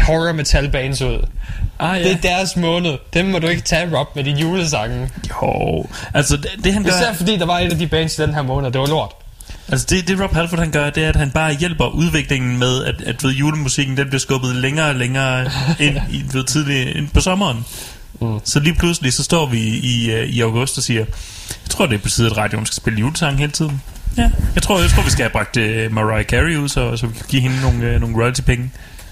horror metal bands ud. Ah, Det er deres måned. Dem må du ikke tage, Rob, med de julesange. Jo, altså det, det han gør... Især fordi der var et af de bands i den her måned, det var lort. Altså det, det Rob Halford han gør, det er, at han bare hjælper udviklingen med, at, at ved, julemusikken den bliver skubbet længere og længere ind, i, ved, tidlig, ind på sommeren. Mm. Så lige pludselig, så står vi i, øh, i august og siger, jeg tror, det er på tide, at radioen skal spille julesang hele tiden. Ja, jeg tror, jeg tror vi skal have bragt uh, Mariah Carey ud, så, så vi kan give hende nogle, uh, nogle royalty-penge.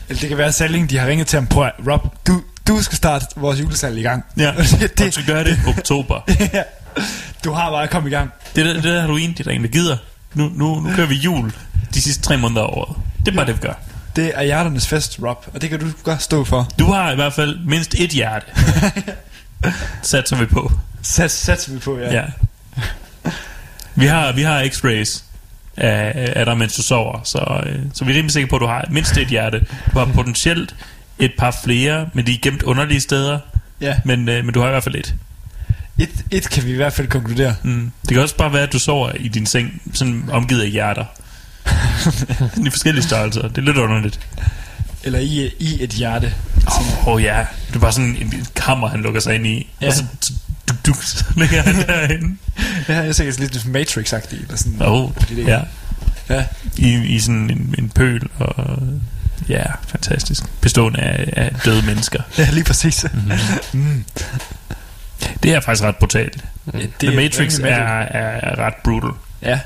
Eller det kan være, at Salling, de har ringet til ham på, Rob, du, du skal starte vores julesalg i gang. Ja, det, det, og så gør det i oktober. ja. Du har bare kommet i gang. Det er det, det er Halloween, det er der en, der gider. Nu, nu, nu kører vi jul de sidste tre måneder af året. Det er bare det, vi gør. Det er hjerternes fest, Rob, og det kan du godt stå for. Du har i hvert fald mindst et hjerte. Satser vi på. Sats, satser vi på, ja. Ja. Vi har, vi har x-rays af, af dig, mens du sover, så, øh, så vi er rimelig sikre på, at du har mindst et hjerte. Du har potentielt et par flere, men de er gemt underlige steder. Ja. Men, øh, men du har i hvert fald et. Et, et kan vi i hvert fald konkludere. Mm. Det kan også bare være, at du sover i din seng, sådan omgivet af hjerter. I forskellige størrelser. Det er lidt underligt. Eller i, i et hjerte. Åh oh, ja, det er bare sådan en kammer, han lukker sig ind i. Ja. Og så, du, du, så ligger han derinde. Ja, jeg ser lidt Matrix-agtigt. Eller sådan, oh, det- ja. Ja. I, I sådan en, en pøl, og ja, fantastisk. Bestående af, af døde mennesker. ja, lige præcis. Mm. Det er faktisk ret brutalt. Ja, The er Matrix er, er, er ret brutal. Ja.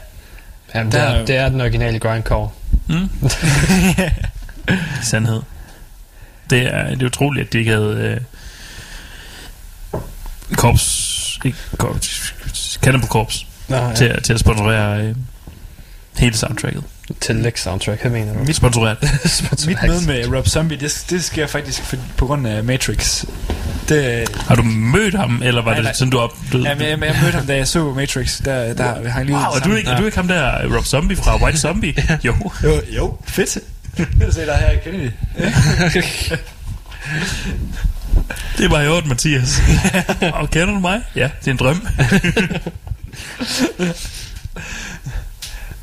Jamen, Der det, er det er den originale grindcore. Mm. Sandhed. Det er, det er utroligt, at de ikke havde øh, korps, ikke korps, Cannibal Corps Nå, ja. til, at- til at sponsorere øh, hele soundtracket. Til Lex soundtrack, hvad mener du? Sponsoreret. Mit møde med Rob Zombie, det, det sker faktisk for, på grund af Matrix. Det, Har du mødt ham, eller var Nej, det nej. sådan, du op... Du, ja, men jeg, jeg mødte ham, da jeg så Matrix. Der, der har han lige Wow, er du, ikke, er du ikke ham der, Rob Zombie fra White Zombie? jo. Jo, jo, fedt. Jeg ser dig her, Kennedy. Det er bare i orden, Mathias. Og kender du mig? Ja, det er en drøm.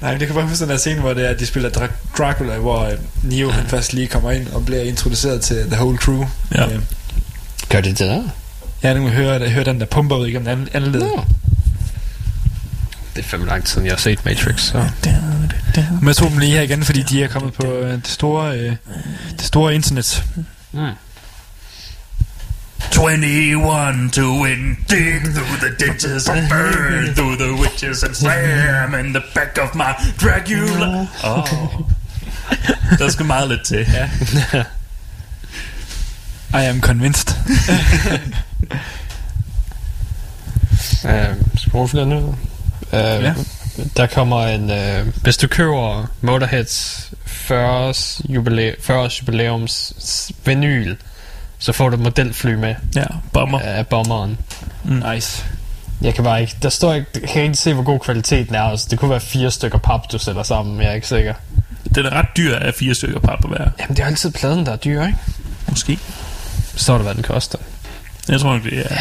Nej, men det kan bare huske den der scene, hvor det er, at de spiller Dra- Dracula, hvor øh, Neo han først lige kommer ind og bliver introduceret til The Whole Crew. Ja. Øh, Gør det det der? Ja, nu kan jeg høre, hører den der pumper ud igennem den anden led. Nå. Det er fem lang tid, siden jeg har set Matrix. Så. Men jeg tog dem lige her igen, fordi de er kommet på øh, det store, øh, det store internet. Mm. 21 to win, dig through the ditches and burn through the witches and slam in the back of my Dracula. Oh. Der skal meget lidt til. Ja. I am convinced. Uh, Sprogflade nu. Uh, Ja. Der kommer en... Uh, hvis du køber Motorheads 40 års, jubilæ- 40 års jubilæums vinyl, så får du et modelfly med Ja, bomber. af bomberen. Nice. Jeg kan bare ikke... Der står ikke... Jeg kan ikke se, hvor god kvaliteten er. Altså, det kunne være fire stykker pap, du sætter sammen. Jeg er ikke sikker. Den er ret dyr af fire stykker pap at være. Jamen, det er altid pladen, der er dyr, ikke? Måske. Så står der, hvad den koster. Jeg tror nok, det er...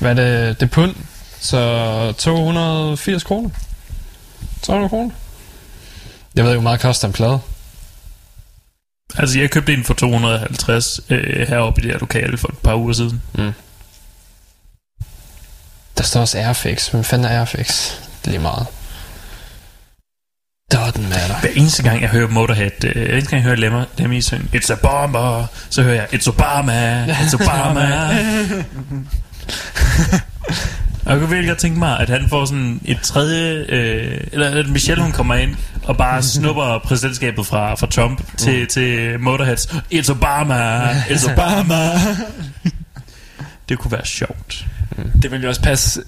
Hvad er det? Det er pund. Så 280 kroner. 300 kroner. Jeg ved ikke, hvor meget koster en plade. Altså, jeg købte en for 250 øh, heroppe i det her lokale for et par uger siden. Der står også Airfix. Hvem fanden er Airfix? Det er lige meget. Doesn't matter. Hver eneste gang, jeg hører Motorhead, øh, hver eneste gang, jeg hører Lemmy, Lemmy synge It's a bomber, så hører jeg It's Obama, It's Obama. Og jeg kunne virkelig godt tænke mig, at han får sådan et tredje, øh, eller at Michelle hun kommer ind og bare snupper præsidentskabet fra, fra Trump til, til Motorheads. It's Obama, It's Obama. det kunne være sjovt. Det vil jo også passe...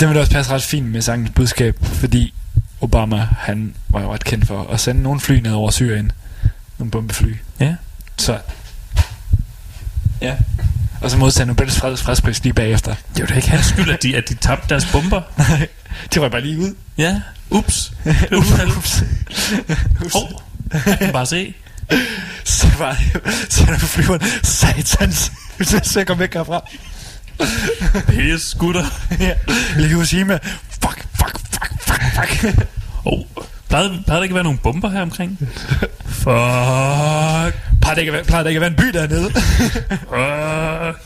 Det vil også passe ret fint med sangens budskab, fordi Obama, han var jo ret kendt for at sende nogle fly ned over Syrien. Nogle bombefly. Ja. Så... Ja. Og så modtager Nobels freds, fredspris lige bagefter. Det er jo da ikke hans skyld, at de, at de tabte deres bomber. Nej, de røg bare lige ud. Ja, ups. Det er uheld. Ups. Hov, jeg kan bare se. Så var det, så er der på flyveren, satans, så jeg kom væk herfra. Pisse, gutter. ja. Hiroshima, fuck, fuck, fuck, fuck, fuck. Oh, Plejede, plejede der ikke at være nogle bomber her omkring? Fuck. Plejer det ikke at være, det ikke at være en by dernede? Fuck.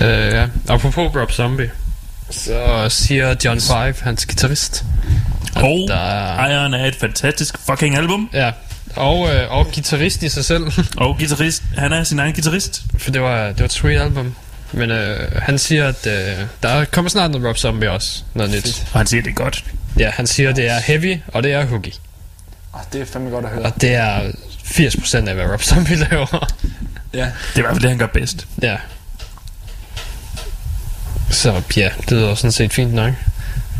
Øh, ja. Apropos Rob Zombie, så siger John Five, hans guitarist. Og der er, ejeren af et fantastisk fucking album. ja, og, øh, og guitarist i sig selv. Og guitarist. Han er sin egen guitarist. For det var, det var et sweet album. Men øh, han siger, at øh, der kommer snart noget Rob Zombie også. Noget nyt. Og han siger, det er godt. Ja, han siger, det er heavy, og det er hooky. Oh, det er fandme godt at høre. Og det er 80% af, hvad Rob Zombie laver. Ja. Det er i hvert fald det, han gør bedst. ja. Så ja, det lyder sådan set fint nok.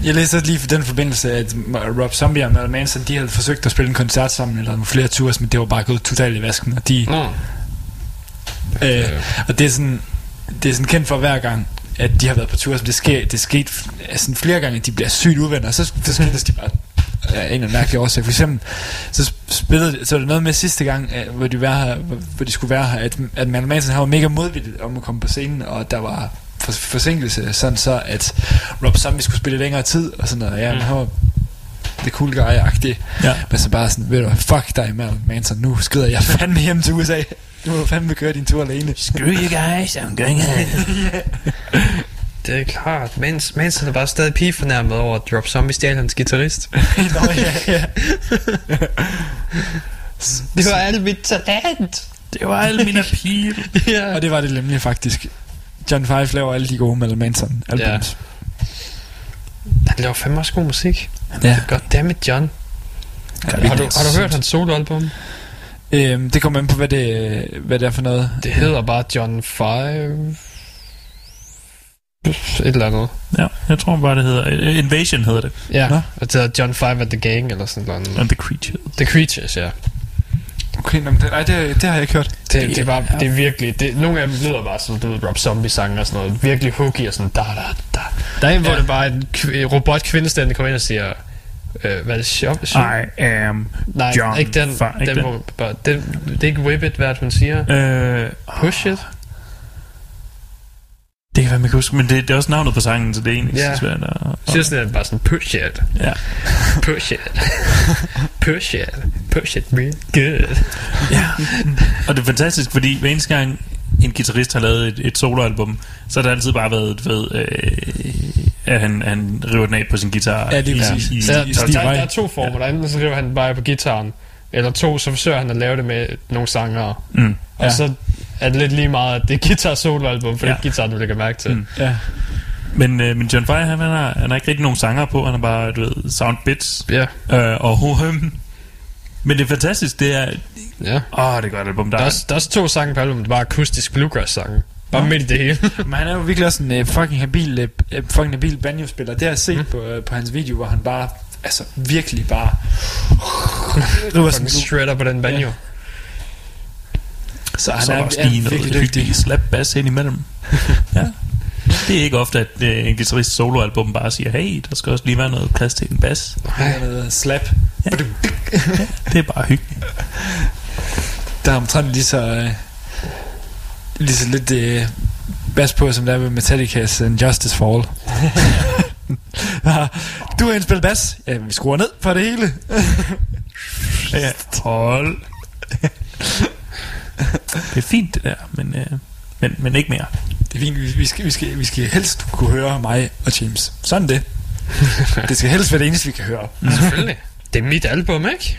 Jeg læste også lige for den forbindelse, at Rob Zombie og Marilyn Manson, de havde forsøgt at spille en koncert sammen, eller nogle flere tours, men det var bare gået totalt i vasken, og de... Nå. Øh, og det er sådan, det er sådan kendt for hver gang, at de har været på tur, som det sker, det er sket altså, flere gange, at de bliver sygt uvenner, og så, så skilles de bare af en eller anden mærkelig årsag. For eksempel, så spillede, så var det noget med sidste gang, hvor de, var her, hvor, de skulle være her, at, at Marilyn Manson han var mega modvillig om at komme på scenen, og der var for, forsinkelse, sådan så, at Rob Zombie skulle spille længere tid, og sådan noget. Ja, men han var det cool guy-agtigt. Ja. Men så bare sådan, ved du fuck dig, Marilyn Manson, nu skrider jeg fandme hjem til USA. Nu må du fandme køre din tur alene. Screw you guys, I'm going home. Det er klart. Mens, mens han er bare stadig pige fornærmet over, at Rob Zombie stjal hans guitarist. Nå, ja, ja. det var alt mit talent. Det var alle mine pile. ja. Og det var det nemlig faktisk. John Five laver alle de gode Marilyn Manson albums. Han laver fandme også god musik. Ja. Goddammit, John. ja. Har du, har du hørt hans soloalbum? Øhm, det kommer an på, hvad det, hvad det er for noget. Det hedder bare John 5... Et eller andet. Ja, jeg tror bare, det hedder... uh, Invasion hedder det. Ja, Nå. og det hedder John 5 at the Gang, eller sådan noget. And the Creature. The Creatures, ja. Okay, men det, ej, det, det har jeg ikke hørt. Det, det, er bare, det er virkelig... Det, nogle af dem lyder bare som, du ved, Rob Zombie-sange og sådan noget. Virkelig hooky og sådan... Da, da, da. Der er en, hvor Ja. det bare er en kv- robot-kvindestemme, der kommer ind og siger... Øh, hvad er det? Shop? shop? I am Nej, John ikke den. Fa- ikke den, den. Hvor, bare, den, det er ikke Whip It, hvad det, hun siger. Øh, Push It. Det kan være, man kan huske, men det, det er også navnet på sangen, så det er egentlig Ja. så svært at... Jeg synes, det er bare sådan, push it, Ja. push it, push it, push it real good. ja. Og det er fantastisk, fordi hver eneste gang en guitarist har lavet et, et soloalbum, så har det altid bare været, ved, øh, at han, han river den af på sin guitar. Ja, lige præcis. i- Så der, i- der, der, der er to former. Der er enten så skriver han bare på gitaren, eller to, så forsøger han at lave det med nogle sanger. Mm. Og Ja. så er det lidt lige meget, at det er guitar soloalbum, for Ja. det er guitar, du lægger mærke til. Mm. Ja. Men, øh, men John Fire, han, har, han har ikke rigtig nogen sanger på, han har bare, du ved, sound bits. Ja, Øh, og øhm, men det er fantastisk, det er... ja. Åh, det er godt album. Der, Der er, er, også, der er også to sange på albumet, bare akustisk bluegrass-sange. Bare midt i det hele. Men han er jo virkelig også en uh, fucking habil, uh, fucking habil banjo-spiller. Det har jeg set mm. på, uh, på hans video, hvor han bare, altså virkelig bare... river sådan en shredder på den banjo. Ja. Så han så er er, også er lige noget virkelig dygtig. slap bass ind imellem. ja. Det er ikke ofte, at øh, en guitarist soloalbum bare siger, hey, der skal også lige være noget plads til en bass. Er noget slap. Det er bare hyggeligt. Der er omtrent lige så, uh, lige så lidt uh, bas på, som der er ved Metallica's Justice for All. Ja, du har indspillet bas. Ja, vi skruer ned for det hele. Ja. Hold. det er fint, det der, men, øh, men, men ikke mere. Det er fint, vi, vi, skal, vi, skal, vi skal helst kunne høre mig og James. Sådan det. det skal helst være det eneste, vi kan høre. Selvfølgelig. Det er mit album, ikke?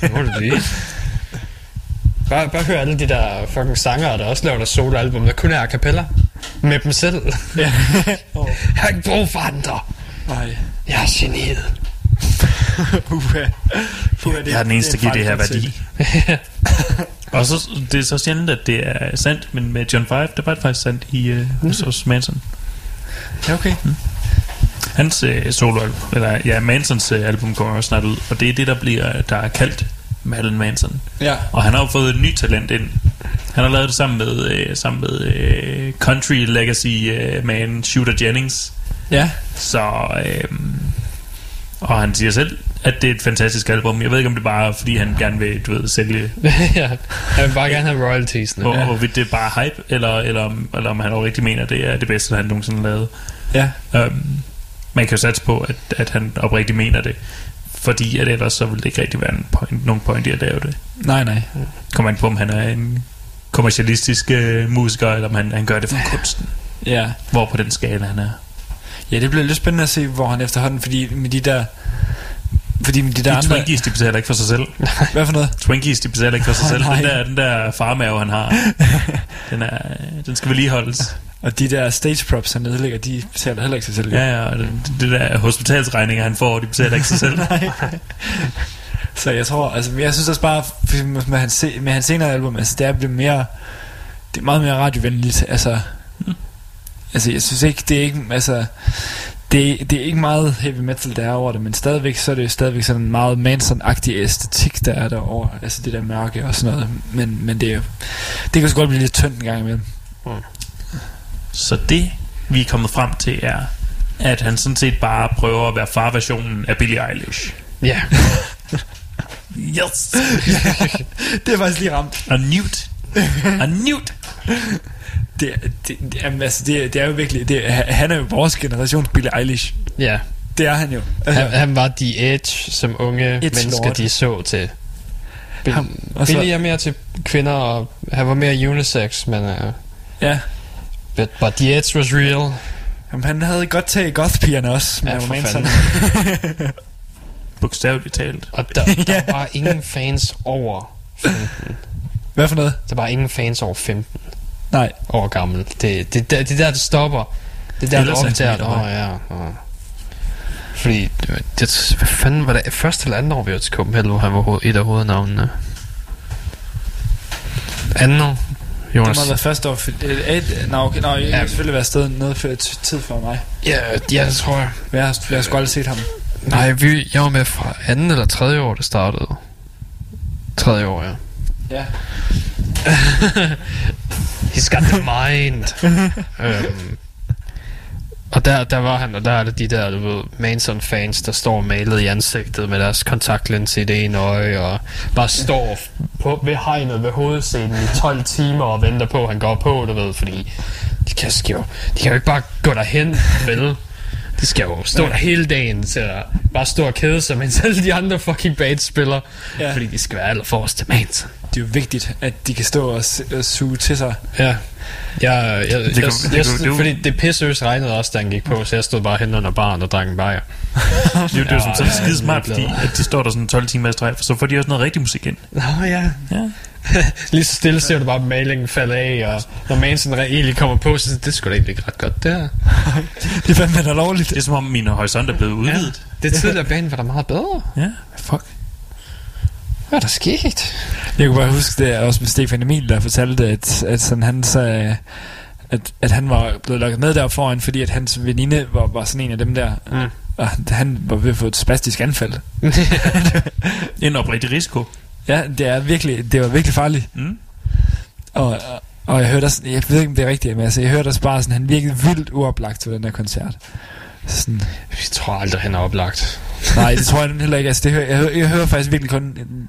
Det må det blive. Bare, bare hør alle de der fucking sanger, der også laver der soloalbum, der kun er a cappella. Med dem selv. Ja. Jeg har ikke brug for andre. Nej. Jeg er geniet. Uha. Uha, det, Jeg er den eneste, der giver det her værdi. Og så, det er så sjældent, at det er sandt, men med John Five, der var det faktisk sandt i øh, hos, hos Manson. Ja, okay. Hans øh, soloalbum, eller ja, Mansons øh, album kommer også snart ud, og det er det, der bliver, der er kaldt Madeline Manson. Ja. Og han har jo fået et nyt talent ind. Han har lavet det sammen med, øh, sammen med øh, country legacy øh, man Shooter Jennings. Ja. Så, øh, og han siger selv, at det er et fantastisk album. Jeg ved ikke, om det bare er, fordi han gerne vil, du ved, sælge, ja, jeg vil bare gerne have royalties. og, Ja. hvorvidt det er bare hype, eller, eller, om, eller om han også rigtig mener, at det er det bedste, han nogensinde har lavet. Ja. Um, man kan jo satse på, at, at han oprigtigt mener det. Fordi at ellers så vil det ikke rigtig være en point, nogen point i at lave det. Nej, nej. Kommer an på, om han er en kommercialistisk øh, musiker, eller om han, han gør det for kunsten. Ja. Hvor på den skala han er. Ja, det bliver lidt spændende at se, hvor han efterhånden, fordi med de der... Fordi de der De andre... Twinkies, de betaler ikke for sig selv. Hvad for noget? Twinkies, de betaler ikke for sig selv. Nej. Den der, den der farmave, han har, den, er, den skal vedligeholdes. Og de der stage props, han nedlægger, de betaler heller ikke sig selv. Ja, ja, og det, det der hospitalsregninger, han får, de betaler ikke sig selv. Nej. Så jeg tror, altså, jeg synes også bare, med hans, med hans senere album, altså, det er blevet mere, det er meget mere radiovenligt, altså, altså, jeg synes ikke, det er ikke, altså, det, det er ikke meget heavy metal, der er over det, men stadigvæk, så er det jo stadigvæk sådan en meget Manson-agtig æstetik, der er derovre, altså det der mørke og sådan noget, men, men det er det kan så godt blive lidt tyndt en gang imellem. Så det, vi er kommet frem til, er, at han sådan set bare prøver at være farversionen af Billie Eilish. Ja. Yes! det er faktisk lige ramt. Og Newt. Og Newt. Det, det, det, jamen, altså, det, det er jo virkelig, det, han er jo vores generations Billie Eilish. Ja. Det er han jo. Han, han var the edge, som unge Edge mennesker, lord. de så til. Bill, Ham- og så- Billy er mere til kvinder, og han var mere unisex, men... Uh, Ja. but, but the edge was real. Jamen, han havde godt tag i gothpigerne også. Ja, med for Manson. Bogstaveligt talt. Og der, der var ingen fans over 15. Hvad for noget? Der var ingen fans over 15 Nej. år gammel. Det, det, det, det der, det stopper. Det er der, Ellers det er optager. helt Åh, ja. åh. Fordi, det, det, hvad fanden var det? Første eller andet år, vi var til Copenhagen, hvor han var hoved, et af hovednavnene. Anden år? Det Jonas? må have været første år. for- et- Nå, okay, nå, jeg Ja. kan selvfølgelig være afsted noget før, tid før mig. Ja, ja, det tror jeg. Jeg har, jeg har sgu aldrig set ham. Nej, vi, jeg var med fra anden eller tredje år, det startede. Tredje år, ja. Ja. He's got the mind. øhm, og der, der var han, og der er det de der, du ved, Manson-fans, der står malet i ansigtet med deres kontaktlinse i det ene øje, og bare står på, ved hegnet ved hovedscenen i 12 timer og venter på, at han går på, du ved, fordi de kan, jo, de kan jo ikke bare gå derhen, vel? De skal jo stå der hele dagen til at bare stå og kede sig, mens alle de andre fucking bands spiller. Ja. Ja. Fordi de skal være allerforrest til Manson. Det er jo vigtigt, at de kan stå og, s- og suge til sig. Ja. Jeg, jeg, jeg, Det kan- jeg, det jeg, kan du- fordi det pisseøs regnede også, da han gik på, så jeg stod bare hen under baren og drak en bajer. Det er jo, det er jo som Ja, sådan ja, skide smart, jeg fordi at de står der sådan 12 timer i streg, for så får de også noget rigtig musik ind. Nå ja. Ja. Lige så stille ser du bare malingen falde af, og når Manson egentlig kommer på, så det skulle da egentlig ikke ret godt, det her. Det er fandme da lovligt. Det er som om min horisont er blevet udvidet. Det tidligere bane var da meget bedre. Ja. Fuck. Hvad er der sket? Jeg kunne bare huske det også med Stefan Emil, der fortalte, at, at sådan han sagde, at, at han var blevet lukket med der foran, fordi at hans veninde var, var sådan en af dem der. Mm. Og han var ved at få et spastisk anfald. En oprigtig risiko. Ja, det er virkelig, det var virkelig farligt. Mm. Og, og, jeg hørte også, jeg ved ikke, om det er rigtigt, men altså, jeg hørte også bare sådan, han virkede vildt uoplagt til den her koncert. Sådan, Jeg tror aldrig, han er oplagt. nej, det tror jeg heller ikke. Altså, det hører, jeg, hører, jeg hører faktisk virkelig kun... En,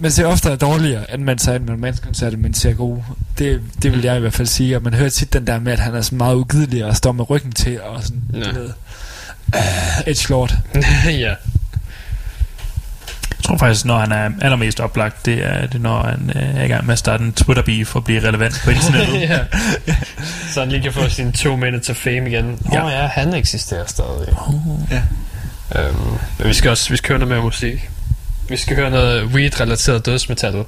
man ser ofte dårligere, end man ser en mandskoncert, end man ser gode. Det, det vil jeg i hvert fald sige. Og man hører tit den der med, at han er så meget ugidelig og står med ryggen til og sådan Ja. noget. Uh, Edge Lord. ja. Jeg tror faktisk, når han er allermest oplagt, det er, det er når han øh, er i gang med at starte en Twitter-beef for at blive relevant på internettet. ja. Så han lige kan få sin to minutes of fame igen. Åh Ja. oh, ja, han eksisterer stadig. Ja. Øhm, men vi skal også vi skal høre noget mere musik. Vi skal høre noget weed-relateret dødsmetal.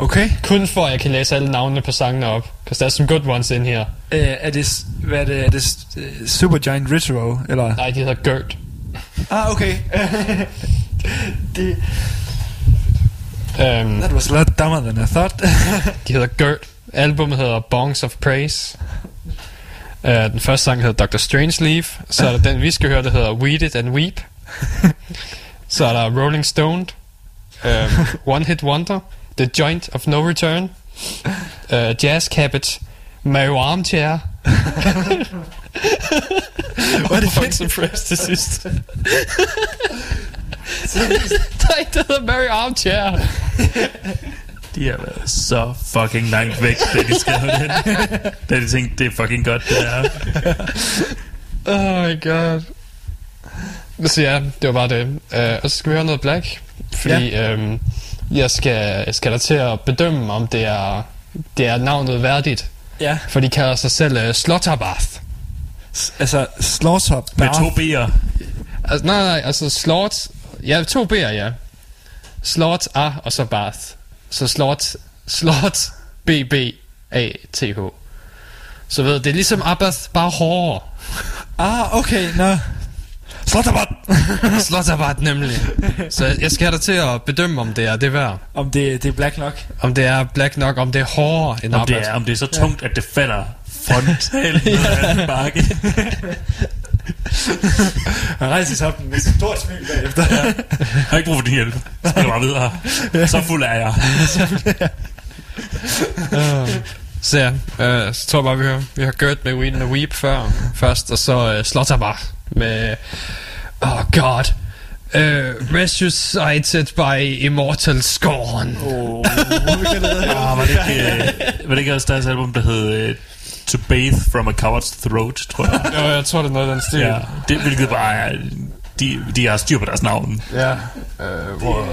Okay. Kun for, at jeg kan læse alle navnene på sangene op. Because there's some good ones in here. Uh, er det, hvad er det, er det øh, Supergiant Retro, eller? Nej, de hedder Gert. Ah, okay. det, Øhm, that was a lot dumber than I thought. de hedder Gert. Albumet hedder Bongs of Praise. Uh, den første sang hedder Dr. Strangeleve. Så er der den, vi skal høre, der hedder Weed It and Weep. Så er der Rolling Stone. Um, One Hit Wonder. The Joint of No Return. Uh, Jazz Cabbage. Mario Armchair. Hvor er det Bongs of Praise til sidst. Nej, det hedder Mario Armchair. De har været så fucking langt væk, da de skrev den. da de tænkte, det er fucking godt, det er. Oh my god. Så ja, det var bare det. Uh, og så skal vi høre noget Black. Fordi ja. øhm, jeg, skal, jeg skal da til at bedømme, om det er, det er navnet værdigt. Ja. For de kalder sig selv uh, Slaughterbath. S- altså, Slaughter Med to B'er. Altså, nej, nej, altså Slaught... Ja, to B'er, ja. Slaught A og så Bath. Så Slaught... Slaught B-B-A-T-H. Så ved, det er ligesom Abath, bare hårdere. Ah, okay, nå. Slaughterbat! Slaughterbath nemlig. Så jeg skal have dig til at bedømme, om det er det værd. Om det, det er black nok. Om det er black nok, om det er hårdere end Om det, Abath. er, om det er så tungt, at det falder frontalt ned ad en bakke. Han rejser sig op med et stort smil bagefter. Ja. Jeg har ikke brug for din hjælp. Så skal bare videre. Så fuld er jeg. Så ja, øh, så tror jeg bare, vi har, vi har Gert med Ween and Weep før, først, og så øh, Slaughterbath med... Oh god. Uh, resuscited by Immortal Scorn. Oh, Ah, var det ikke, øh, var det ikke også deres album, der hed øh, To Bathe from a Coward's Throat, tror jeg. Jo, jeg tror, det er noget af den stil. Ja, det, hvilket bare er... De, de har styr på deres navn. ja. Øh, hvor,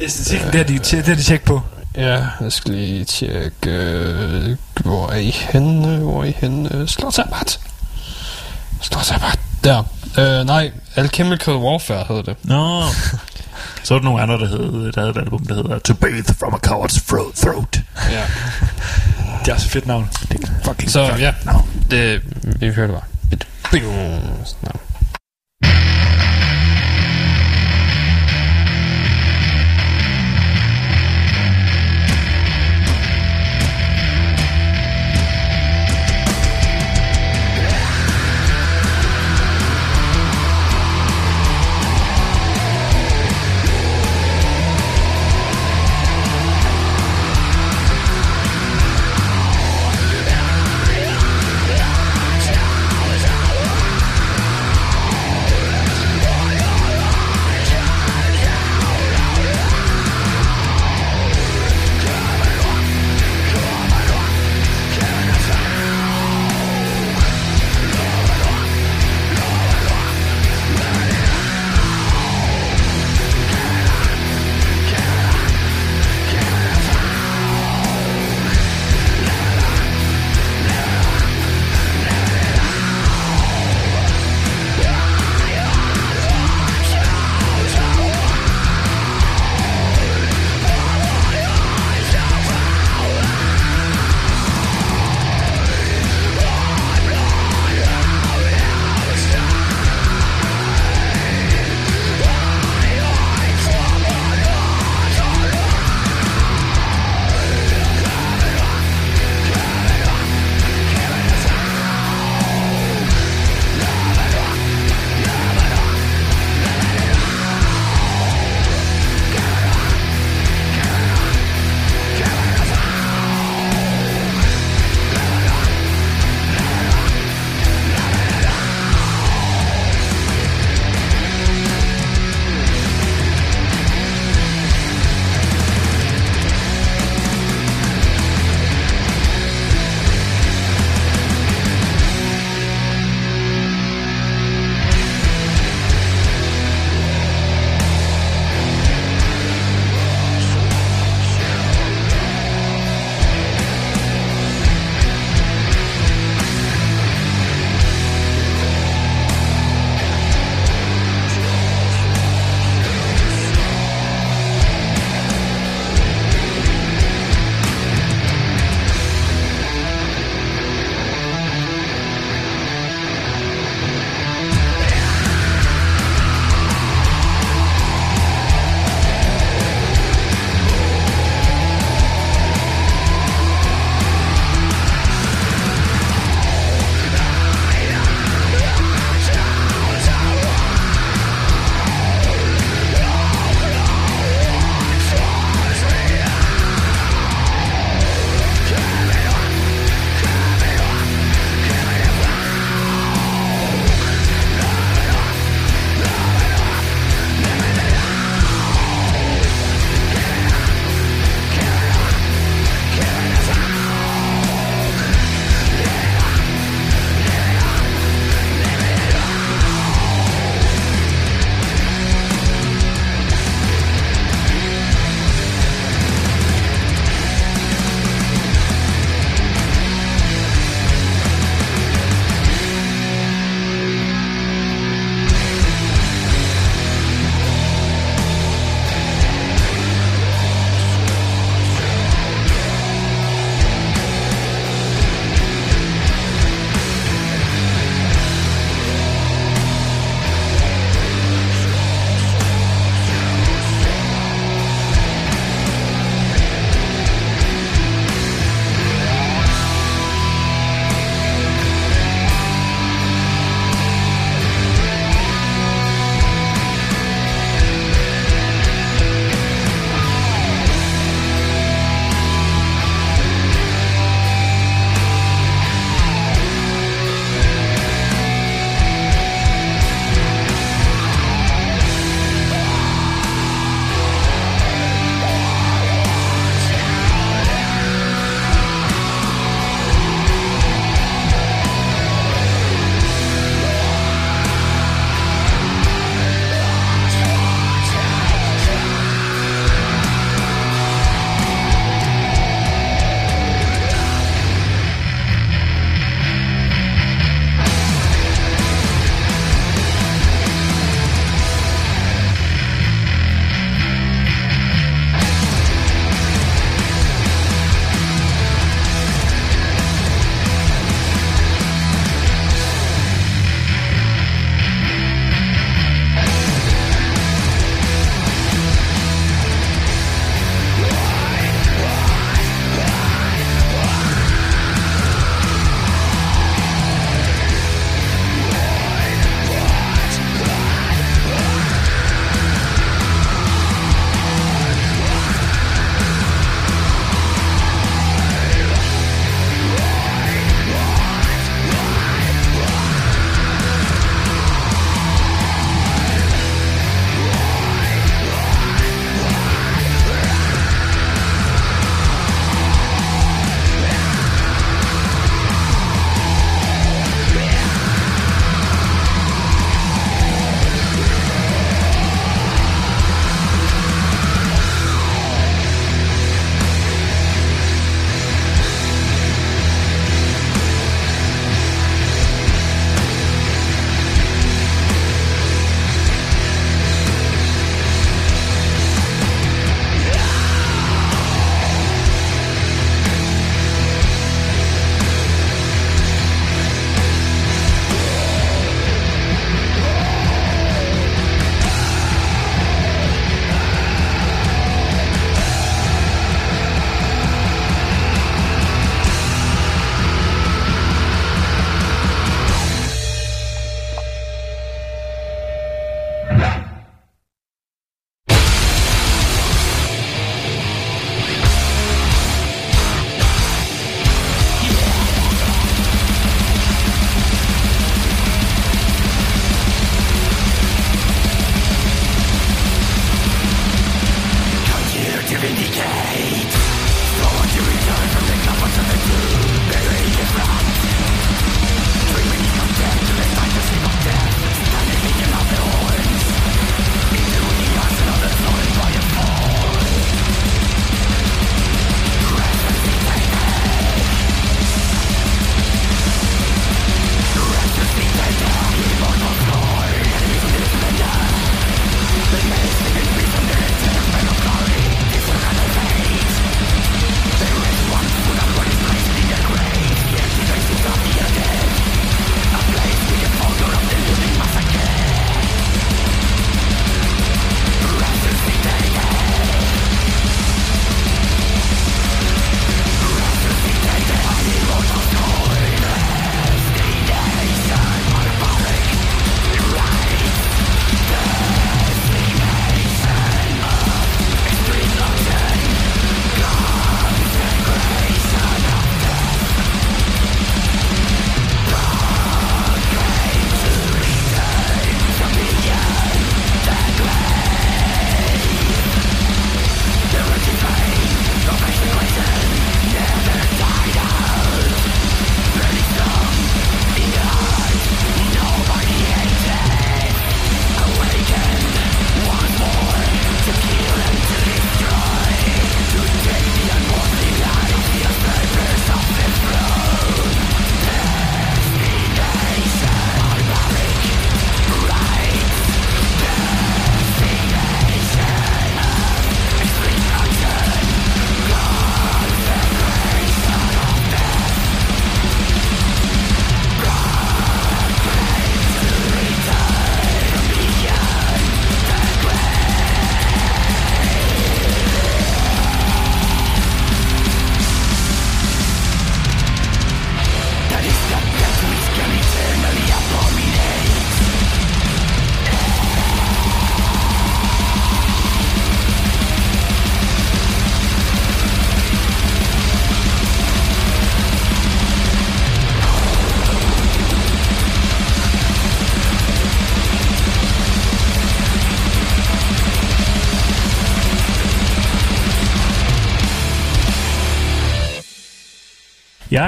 Æstetikken, det har de, det har de tjekket på. ja, jeg skal lige tjekke... Øh, hvor er I henne? Hvor er I henne? Slaughterbath. Slaughterbath. Der. Øh, nej, Alchemical Warfare hedder det. Nå. Så er der nogle andre, der, hed, der havde et album, der hedder To Bathe from a Coward's Throat. Ja. Det er også et fedt navn. Det er fucking Så Fuck. ja, Nå. det, vi hørte bare. Et bing.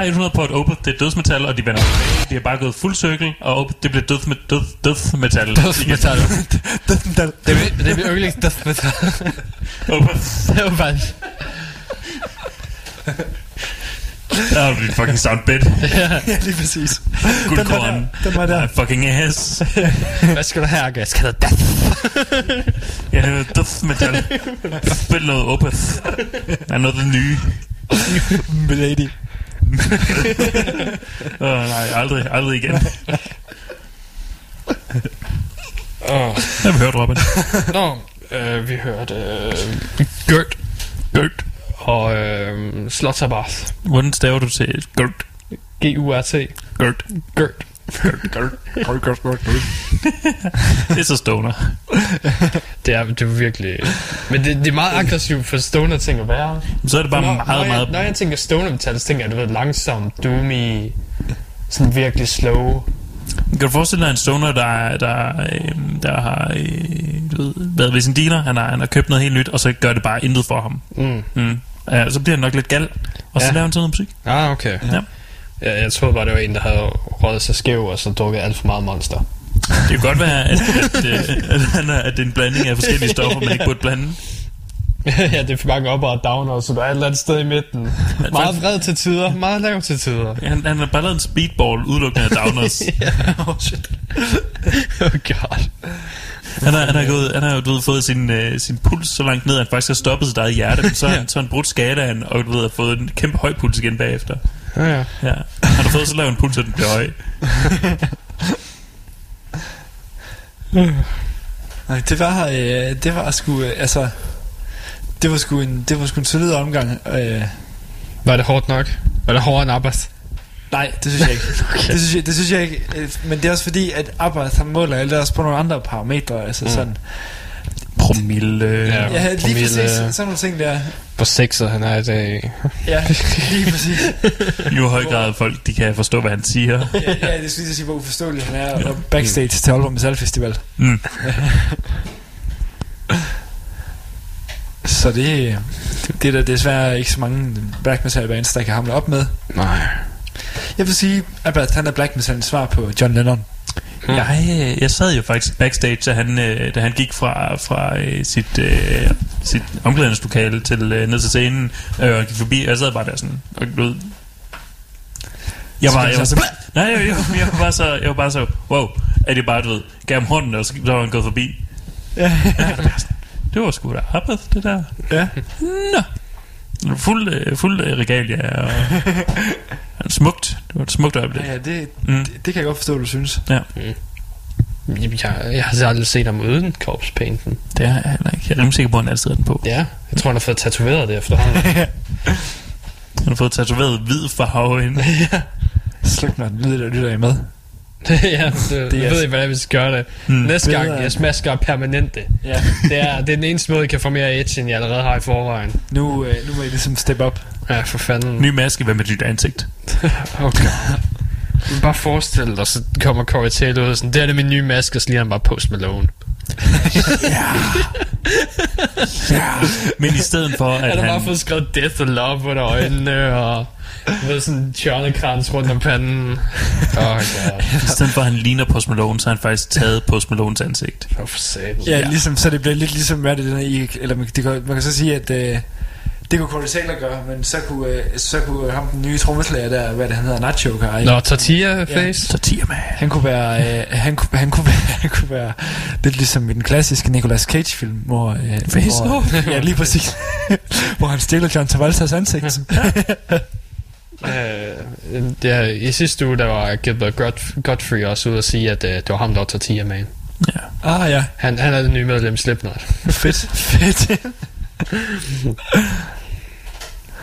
Jeg er 100 på, at Opeth det er dødsmetal, og de vender tilbage. De har bare gået fuld cirkel, og Opeth det bliver dødsme, død, dødsmetal. Dødsmetal. Dødsmetal. Det er, det er min yndlings death metal. Opeth. det var faktisk... Der er dit fucking soundbit. ja, lige præcis. Guldkorn. Den var der. My fucking ass. Hvad skal du have, Aga? Jeg skal have death. Jeg hedder dødsmetal. Spil noget Opeth. Der er noget det nye. Milady. Oh, nej, aldrig, aldrig igen. Oh. Jeg har hørt Robin. Nå, øh, vi hørte øh, Gert Gert. og øh, Slotterbath. Hvordan staver du til Gert? G-U-R-T. Gert. Gert. Det er så stoner. Det er, det er virkelig... Men det, det er meget aggressivt for stoner ting at være. Så er det bare når, meget, når jeg, meget... Når jeg tænker stoner metal, så tænker jeg, du ved, langsomt, doomy, sådan virkelig slow. Kan du forestille dig en stoner, der, der, øh, der har øh, du ved, været ved sin dealer, han har, han har købt noget helt nyt, og så gør det bare intet for ham. Mm. Mm. Ja, så bliver han nok lidt gal, og så Ja. laver han sådan noget musik. Ah, okay. Ja. Jeg, jeg troede bare, det var en, der havde røget sig skæv, og så drukket alt for meget monster. Det kan godt være, at, at, at, er, at det er en blanding af forskellige stoffer, man ikke burde blande. ja, det er for mange op og downer, så du er et eller andet sted i midten. Meget vred til tider, meget lav til tider. Han, han har bare lavet en speedball udelukkende af downers. oh shit. oh god. Han har, han har, gået, han har jo du ved, fået sin, øh, sin puls så langt ned, at han faktisk har stoppet sit eget hjerte, men så har han, så han brudt skalaen, og du ved, har fået en kæmpe høj puls igen bagefter. Ja, ja. Ja. Har fået så lav en puls, at den bliver høj. Nej, det var, øh, det var sgu, øh, altså, det var sgu en, det var sgu en solid omgang. Øh, Var det hårdt nok? Var det hårdere end Abbas? nej, det synes jeg ikke. okay. det, synes jeg, det synes jeg ikke, øh, men det er også fordi, at Abbas han måler alt også på nogle andre parametre, altså mm. sådan. Promille. Ja. Ja, lige promille. præcis, sådan nogle ting der. Hvor sexet han er i dag. Ja, lige præcis. Hvor høj grad folk, de kan forstå, hvad han siger. Ja, ja det skulle lige sige, hvor uforståelig han er, og backstage til Aalborg Metal Festival. Mm. Så det, det er der desværre ikke så mange black metal bands, der kan hamle op med. Nej. Jeg vil sige, at han er black metal svar på John Lennon. Mm. Jeg, jeg sad jo faktisk backstage, da han, øh, da han gik fra, fra øh, sit, øh, sit omklædningslokale til øh, ned til scenen, øh, og gik forbi, og jeg sad bare der sådan, og du jeg var, jeg var så, nej, jeg, jeg, jeg, var bare så, jeg var bare så, wow, at det bare, du ved, gav ham hånden, og så, så var han gået forbi. Ja. Det var sgu da arbejde, det der. Ja. Nå. Fuld, øh, fuld øh, regalia, og han smukt. Det var et smukt øjeblik. Ja, det, Mm. det, det kan jeg godt forstå, du synes. Ja, Jeg, jeg har aldrig set ham uden korpspainten. det er jeg heller ikke. Jeg er rimelig sikker på, at han altid har den på. Ja, jeg tror, han har fået tatoveret det efterhånden. Han har fået tatoveret hvid farve ind. Sluk når den lyder, der lytter I med. ja, det, Det det er- jeg ved ikke, hvordan vi skal gøre det. Mm. Næste gang, Bedre. jeg smasker permanente. Ja. Det er, det er den eneste måde, I kan få mere edge, end jeg allerede har i forvejen. Nu, øh, nu må I ligesom step up. Ja, for fanden. Ny maske, hvad med dit ansigt? Okay. Du kan bare forestille dig, så kommer Corey Taylor ud sådan, det er det min nye maske, og så lige han bare Post Malone. Men i stedet for, Han at har bare han... fået skrevet Death and Love under øjnene, og ved, sådan en tjørnekrans rundt om panden. Oh, god. I stedet for, at han ligner Post Malone, så har han faktisk taget Post Malones ansigt. Hvorfor sagde du Ja, ja, ligesom, så det bliver lidt ligesom, hvad er det den er i, eller man, det kan, man kan så sige, at øh, det kunne Corey Taylor gøre, men så kunne, øh, så kunne ham den nye trommeslager der, hvad det han hedder, Nacho, kan Nå, tortilla face? Så tiger med. Han kunne være, øh, han, kunne, han, kunne være, han kunne være lidt ligesom i den klassiske Nicolas Cage film, hvor, øh, Face hvor off. ja, lige præcis, hvor han stjæler John Travoltas ansigt. Øh, det er, I sidste uge, der var Gilbert Godf- Godfrey også ude at sige, at øh, det var ham, der var Tortilla Man. ah ja, Han, han er den nye medlem i Slipknot. fedt, fedt.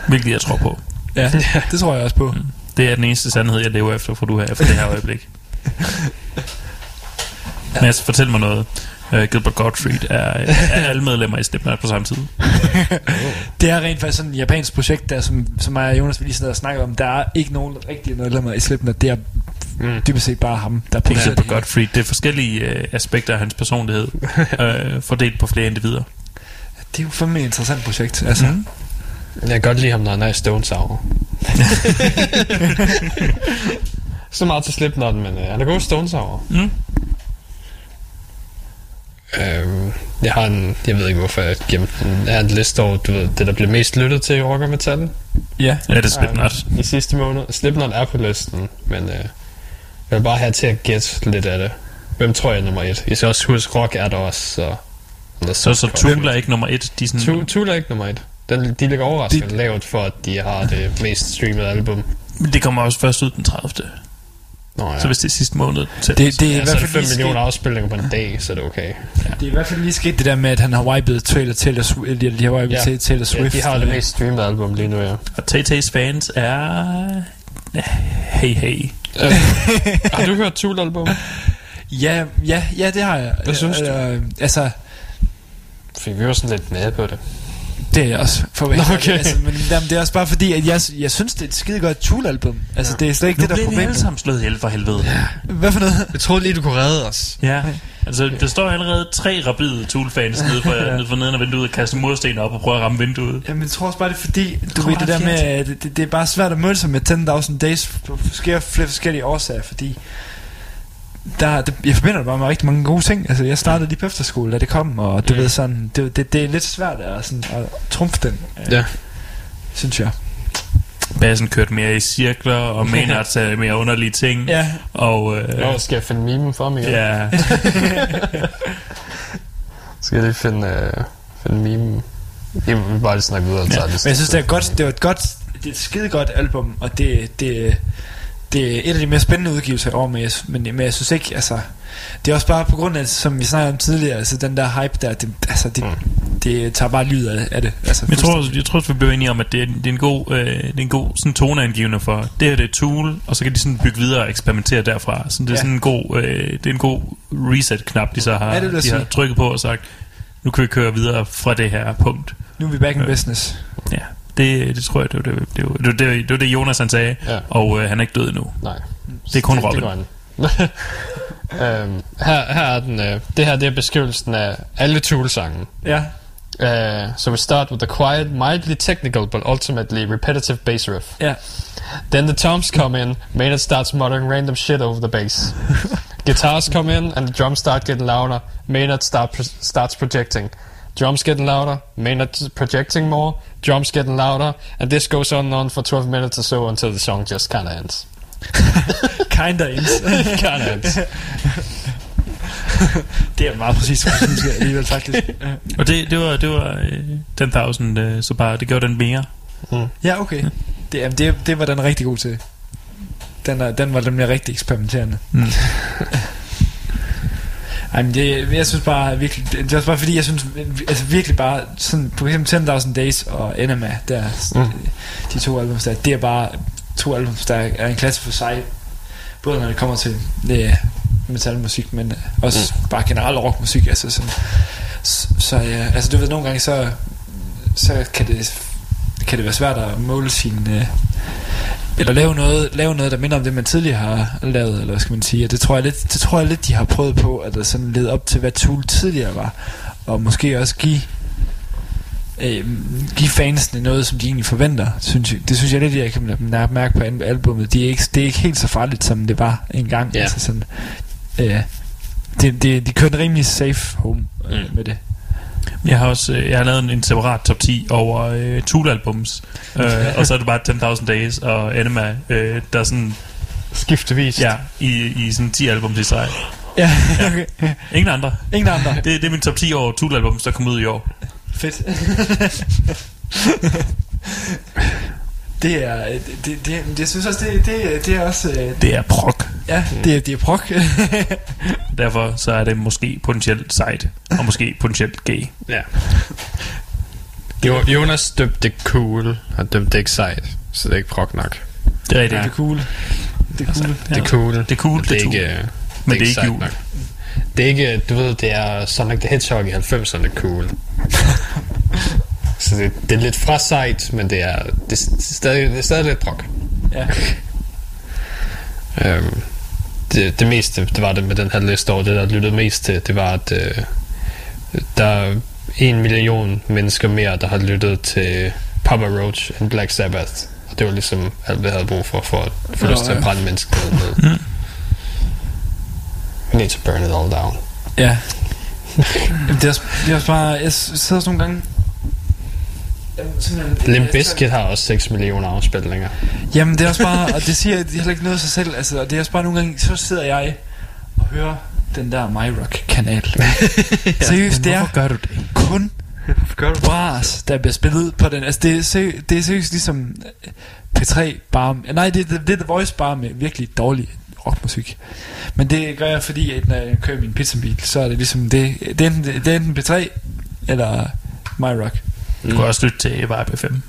Hvilket jeg tror på. ja, det tror jeg også på. Det er den eneste sandhed, jeg lever efter, for du her efter det her øjeblik. Mads, fortæl mig noget. Uh, Gilbert Gottfried er, er alle medlemmer i Slipknot på samme tid. Det er rent faktisk sådan et japansk projekt der, som, som mig og Jonas vi lige sidder og snakker om. Der er ikke nogen rigtige medlemmer i Slipknot. Det er Mm. dybest set bare ham, der Det er producerer Gilbert det. Gottfried. Det er forskellige uh, aspekter af hans personlighed, uh, fordelt på flere individer. Det er jo fandme et interessant projekt. Altså, Mm. Jeg kan godt lide ham, når han er i Stone Sour. så meget til Slipknot, men øh, han er god Stones over. Mm. Øhm, jeg har en, jeg ved ikke hvorfor jeg gemte den. Jeg har en liste over, du ved, det der blev mest lyttet til i rock og metal. Ja. Ja, det er Slipknot. I sidste måned. Slipknot er på listen, men øh, jeg vil bare have til at gætte lidt af det. Hvem tror jeg er nummer et? I skal også huske, rock er der også, så... Så, så Tool er ikke nummer et. De sådan, Tool, Tool er ikke nummer et. Den, de ligger overraskende lavt for, at de har det mest streamede album. Men det kommer også først ud den 30. Nå ja. Så hvis det er sidste måned. Så, Det, det, er i ja, hvert er fald 5 lige millioner afspilninger på en dag, så er det okay. det er i hvert fald lige sket det der med, at han har wiped Taylor, Taylor Swift, de har wiped Ja. ja. Taylor Ja, Swift. de har det øh, mest streamede album lige nu, ja. Og Tay-Tays fans er... Ja, hey, hey. Øh, har du hørt Tool-album? Ja, ja, ja, det har jeg. Hvad synes du? Øh, altså, Fik vi jo sådan lidt med på det. Det er jeg også for Nå, okay. altså, men jamen, det er også bare fordi, at jeg, jeg synes, det er et skide godt Tool-album. Altså, det er slet ikke Nu det, der er bliver problemet. alle sammen slået ihjel for helvede. Ja. Hvad for noget? Jeg troede lige, du kunne redde os. ja. Altså, der står allerede tre rabide Tool-fans nede for, nede for neden af vinduet og kaster mursten op og prøver at ramme vinduet. Jamen, jeg tror også bare, det er fordi, du ved det der med, det, det, det er bare svært at måle sig med 10.000 days på flere forskellige årsager, fordi der, det, jeg forbinder det bare med rigtig mange gode ting. Altså, jeg startede lige på efterskole, da det kom, og du Mm. ved sådan, det, det, det er lidt svært at, sådan, at trumfe den, øh, Ja. synes jeg. Bassen kørte mere i cirkler, og Maynard sagde mere underlige ting. Ja, Og øh, Nå, skal jeg finde memen for mig? ja, Skal jeg lige finde, øh, finde memen? Jeg vil bare lige snakke videre. ja. men jeg synes, det er, godt, det er et godt, det er et skide godt album, og det, det, det er et af de mere spændende udgivelser i år, men jeg, men, men jeg synes ikke, altså, det er også bare på grund af, som vi snakkede om tidligere, altså den der hype der, det, altså, det, Mm. det tager bare lyd af, af det. Altså, jeg tror, jeg tror, vi blev enige om, at det er, det er en god, øh, det er en god sådan, toneangivende for, det her det er Tool, og så kan de sådan bygge videre og eksperimentere derfra. Så det er Ja. sådan en god, øh, det er en god reset-knap, de så har, Ja, det de har trykket på og sagt, nu kan vi køre videre fra det her punkt. Nu er vi back in Øh. business. Ja, det, det tror jeg, det var det, det, var, det, det, det, var det Jonas han sagde, Ja. og øh, han er ikke død endnu. Nej. Det er kun det, Robin. Det øhm, her, her er den, øh, det her det er beskrivelsen af alle Tool-sangen. Ja. Uh, so we start with the quiet, mildly technical but ultimately repetitive bass riff. Ja. Then the toms come in, Maynard starts muttering random shit over the bass. Guitars come in and the drums start getting louder. Maynard start pro- starts projecting. Drums getting louder, Maynard projecting more, drums getting louder, and this goes on and on for 12 minutes or so until the song just kind of ends. Kinda ends. kind of ends. det er meget præcis, hvad jeg synes alligevel faktisk. Og det, det var, det var øh, 10.000, øh, så bare, det gjorde den mere. Ja, okay. Det, jamen, det, det var den rigtig god til. Den, er, den var den mere rigtig eksperimenterende. Mm. Ej, men det, jeg synes bare virkelig, det er også bare fordi, jeg synes altså virkelig bare, sådan, for eksempel 10.000 Days og Enema, der, Mm. mm. de to albums der, det er bare to albums, der er en klasse for sig, både når det kommer til det, metalmusik, men også mm. bare generelt rockmusik, altså sådan, så, så ja, altså du ved, nogle gange så, så kan det, kan det være svært at måle sin, øh, eller lave noget, lave noget, der minder om det, man tidligere har lavet, eller hvad skal man sige. Og det tror jeg lidt, det tror jeg lidt, de har prøvet på, at der sådan lede op til, hvad Tool tidligere var. Og måske også give, øh, give fansene noget, som de egentlig forventer. Synes jeg, det synes jeg lidt, jeg kan mærke på albummet. De er ikke, det er ikke helt så farligt, som det var engang. Ja. Altså sådan, øh, det, det, de kørte rimelig safe home øh, Mm. med det. Jeg har også øh, jeg har lavet en, en separat top 10 over øh, Tool-albums. øh, og så er det bare 10.000 Days og Enema, øh, der er sådan, Skiftevis. ja, i, i sådan 10 albums i sig. Ja, okay. Ingen andre. Ingen andre. Det, det er min top 10 over Tool-albums, der kom ud i år. Fedt. det er, det, det, det, jeg synes også, det, det, det er også, øh, Det er prok. ja, det, er- det er prok. Derfor så er det måske potentielt sejt, og måske potentielt gay. Ja. Jo, Jonas døbte det cool, og døbte det ikke sejt, så det er ikke prok nok. Det er rigtigt. det er cool. Det er cool. Det er cool. Det er cool, men det er det er ikke, øh, Men det er ikke jul. nok. Det er ikke, du ved, det er Sonic the Hedgehog i 90'erne cool. så det, det er lidt fra sejt, men det er, det, er stadig, det er stadig lidt prok. Ja. Øhm, det, det meste, det var det med den her liste over, det der lyttede mest til, det var, at øh, der er en million mennesker mere, der har lyttet til Papa Roach end Black Sabbath. Og det var ligesom alt, vi havde brug for, for at få lyst til at ja. brænde mennesket ned. Mm. We need to burn it all down. Ja. Det, er, også- det er også bare... Jeg sidder også nogle gange... Limp Bizkit har også 6 millioner afspilninger. Jamen det er også bare, og det siger det er heller ikke noget af sig selv, altså, og det er også bare nogle gange, så sidder jeg og hører den der MyRock-kanal. Seriøst, det er gør du det? kun bras, der bliver spillet på den. Altså det er, seri- det er seriøst ligesom øh, P3 bare, nej det, det, det er The Voice bare med virkelig dårlig rockmusik. Men det gør jeg fordi, at når jeg kører min pizzabil, så er det ligesom, det, det, er, enten, det er enten P3 eller MyRock. Du kan også lytte til Vibe 5.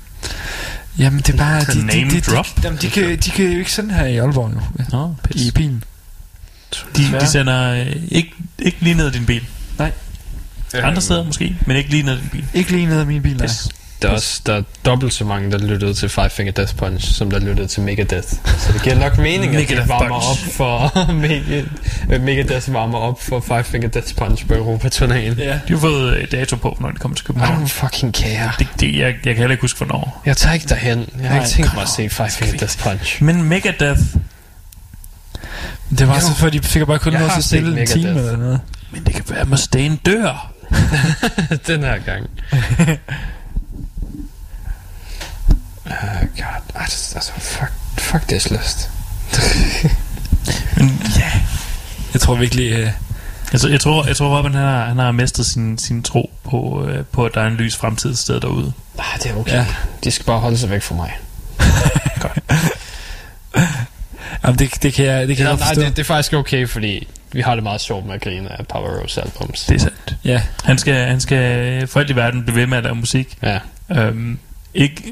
Jamen det er bare, de, de, de, de, drop. de, jamen, de, kan, de kan jo ikke sende her i Aalborg jo, Nå, i bilen. De, de sender øh, ikke, ikke lige ned i din bil. Nej. Andre steder måske, men ikke lige ned i din bil. Ikke lige ned af min bil, nej. Yes. Der er også der er dobbelt så mange, der lyttede til Five Finger Death Punch, som der lyttede til Megadeth. Så det giver nok mening, at Megadeth det varmer Punch. op for Mega- Megadeth varmer op for Five Finger Death Punch på Europaturnéen. Ja. De har fået øh, dato på, når de kommer til København. don't fucking care. Det, det, jeg, jeg kan heller ikke huske, hvornår. Jeg tager ikke derhen. Jeg har Nej, ikke tænkt mig at se Five Finger Death Punch. Men Megadeth, Det var Jo. så for, de fik bare kun noget til stille en time eller noget. men det kan være, at Mustaine dør. Den her gang. Uh, God. Ej, det- altså, fuck, fuck det lyst. Men ja, Jeg tror virkelig... Øh, altså, jeg tror, jeg tror Robin han har, han har mistet sin, sin tro på, øh, på, at der er en lys fremtid sted derude. Ah, det er okay. Ja. De skal bare holde sig væk fra mig. jamen, det, det kan jeg, det kan Ja, jeg nej, forstå. det, det er faktisk okay, fordi vi har det meget sjovt med at grine af Power Rose albums. Det er sandt. Ja, Han skal, han skal for alt i verden blive ved med at lave musik. Ja. Øhm, ikke,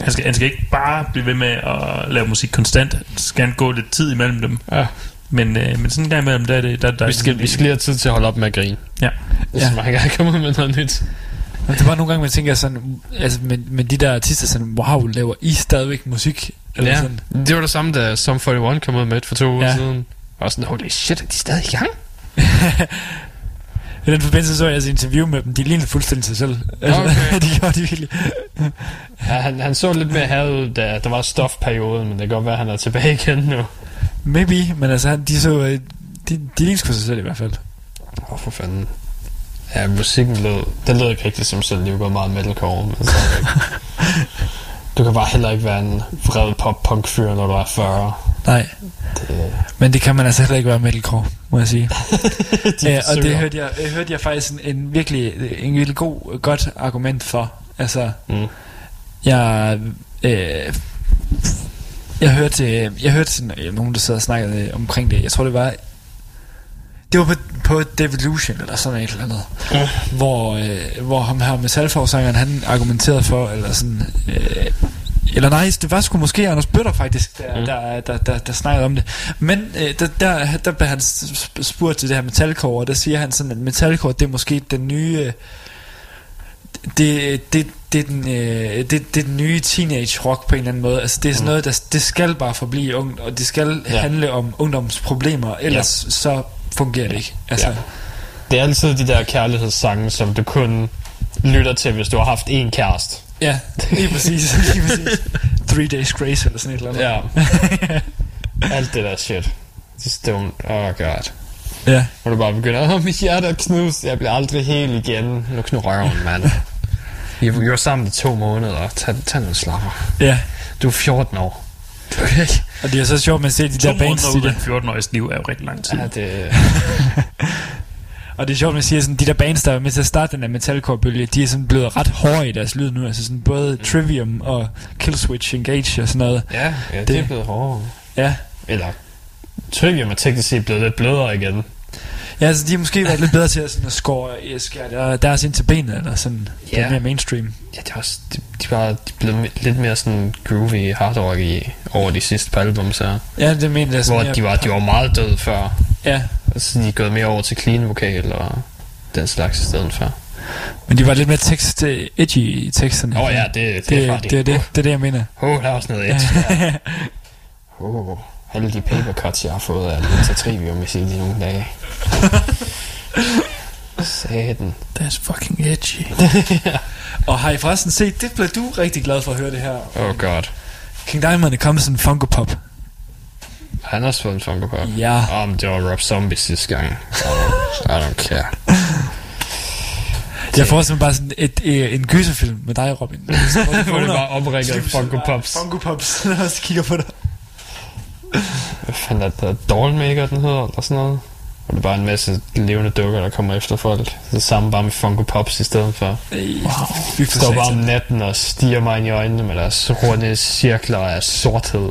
han, skal, han skal ikke bare blive ved med at lave musik konstant. Han skal han gå lidt tid imellem dem. ja. Men, øh, men sådan en gang imellem, der er det... Der, der Vi skal, vi skal lige have tid til at holde op med at grine. Ja. Hvis Ja. man kan komme ud med noget nyt. men det var nogle gange, man tænker sådan... Altså, men, men de der artister sådan... Wow, laver I stadigvis musik? Eller Ja. sådan. Det var det samme, da Sum 41 kom ud med for to uger Ja. siden. Og sådan, holy shit, er de stadig i gang? I den forbindelse så jeg altså interview med dem. De lignede fuldstændig sig selv. Altså, Okay. de gjorde de virkelig. Ja, han, han så lidt mere hadet ud, da der var stofperioden, men det kan godt være, at han er tilbage igen nu. Maybe, men altså, de så... øh, De, de lignede sig selv i hvert fald. Åh, oh, for fanden. Ja, musikken lød, den lød ikke rigtig som selv. Det var meget metalcore, men så Du kan bare heller ikke være en vred pop-punk-fyr, når du er 40. Nej. Det, Men det kan man altså heller ikke være metalcore, må jeg sige. de Ja, og det hørte jeg, jeg hørte jeg faktisk en, en virkelig en virkelig god, godt argument for. Altså, Mm. jeg, øh, jeg hørte, jeg hørte sådan, øh, nogen, der sad og snakkede øh, omkring det. Jeg tror, det var, det var på, på Devolution eller sådan et eller andet. Ja. Hvor, øh, hvor ham her metalforsangeren, han argumenterede for, eller sådan, øh, eller nej, det var sgu måske Anders Bøtter faktisk, der, Mm. der, der, der, der snakkede om det. Men øh, der, der, der blev han sp- spurgt til det her metalcore, og der siger han sådan, at metalcore, det er måske den nye... Øh, det, det, det, er den, øh, det, det er den nye teenage rock på en eller anden måde. Altså det er sådan Mm. noget, der, det skal bare forblive ung, og det skal ja. handle om ungdomsproblemer, ellers ja. så fungerer det ikke. Altså, Ja. Det er altid de der kærlighedssange, som du kun lytter til, hvis du har haft en kæreste. Ja, lige præcis. lige præcis. Three Days Grace eller sådan et eller andet. Ja. Alt det der shit. Just don't... Oh god. ja. Hvor du bare begynder, åh, mit hjerte er knust, jeg bliver aldrig helt igen. Nu knu røven, mand. Vi var sammen i to måneder. Tag, tag nogle slapper. ja. Du er 14 år. Og det er så sjovt, at man ser de To der bands, måneder de ud af der, en 14-årigs liv er jo rigtig lang tid. Ja, det... og det er sjovt, at man siger sådan, de der bands, der er med til at starte den der metalcore-bølge, de er sådan blevet ret hårde i deres lyd nu, altså sådan både Trivium og Killswitch Engage og sådan noget. Ja, ja det, Det- er blevet hårdere. Ja, Eller... Trivium er teknisk set blevet lidt blødere igen. Ja altså de har måske været lidt bedre til at, sådan, at skåre, skære der, deres ind til benet, eller sådan, Ja. yeah. mere mainstream. Ja, det er også... De, de, bare, de blevet lidt mere sådan groovy, hard rock i over de sidste par album, så... Ja, det mener jeg Hvor de var, de var meget døde før. Ja, Altså, de er gået mere over til clean vokal og den slags i stedet for. men de var lidt mere tekst, øh, edgy i teksterne. Åh oh, ja, det, det, det, er det, det, det, det er det, jeg mener. Åh, oh, der er også noget der. Åh, oh, alle de paper cuts, jeg har fået af Trivium i sine nogle dage. Satan. That's fucking edgy. Og har I forresten set, det blev du rigtig glad for at høre det her. Oh god. King Diamond er kommet sådan en Funko Pop. Han har også fået en Funko Pop. Ja. Om det var Rob Zombie sidste gang. I don't care. Jeg får simpelthen bare sådan et, et, en gyserfilm med dig, Robin. Hvor det bare oprigget Funko Pops. Funko Pops, når jeg også kigger på dig. Hvad fanden er det? Dollmaker, den hedder, eller sådan noget? Og det er bare en masse levende dukker, der kommer efter folk. Det samme bare med Funko Pops i stedet for. Vi Står bare om natten og stiger mig ind i øjnene med deres runde cirkler af sorthed.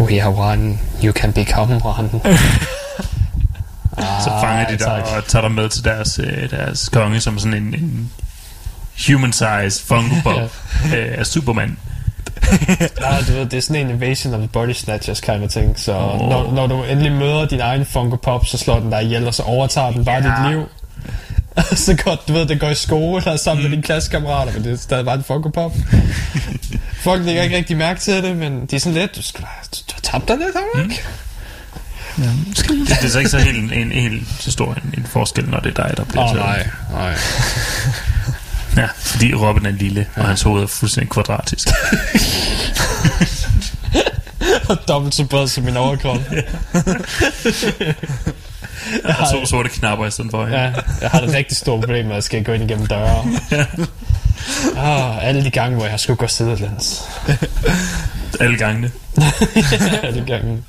We are one, you can become one. Så fanger de Ej, dig og tager dig med til deres, øh, deres konge som sådan en, en human-sized Funko Pop øh, af Superman. Nej, du ved, det er sådan en invasion of the body snatchers kind of thing. Så oh. når, når du endelig møder din egen Funko Pop, så slår den dig ihjel, og så overtager den bare ja. dit liv. så godt, du ved, det går i skole og sammen mm. med dine klassekammerater, men det er stadig bare en Funko Pop. Folk lægger ikke rigtig mærke til det, men de er sådan lidt, du, skal, du, du har tabt dig lidt, har du ikke? Det, det er så ikke så helt, en, en, helt så stor en, en forskel, når det er dig, der bliver oh, nej, nej. Ja, fordi Robin er lille, og hans hoved er fuldstændig kvadratisk. Og dobbelt så bred som min overkrop. Og to sorte knapper i stedet for. Ja. Ja, jeg har et rigtig stort problem med, at jeg skal gå ind igennem døre. Oh, alle de gange, hvor jeg skulle gå sidelæns. Alle gangene. alle de gange.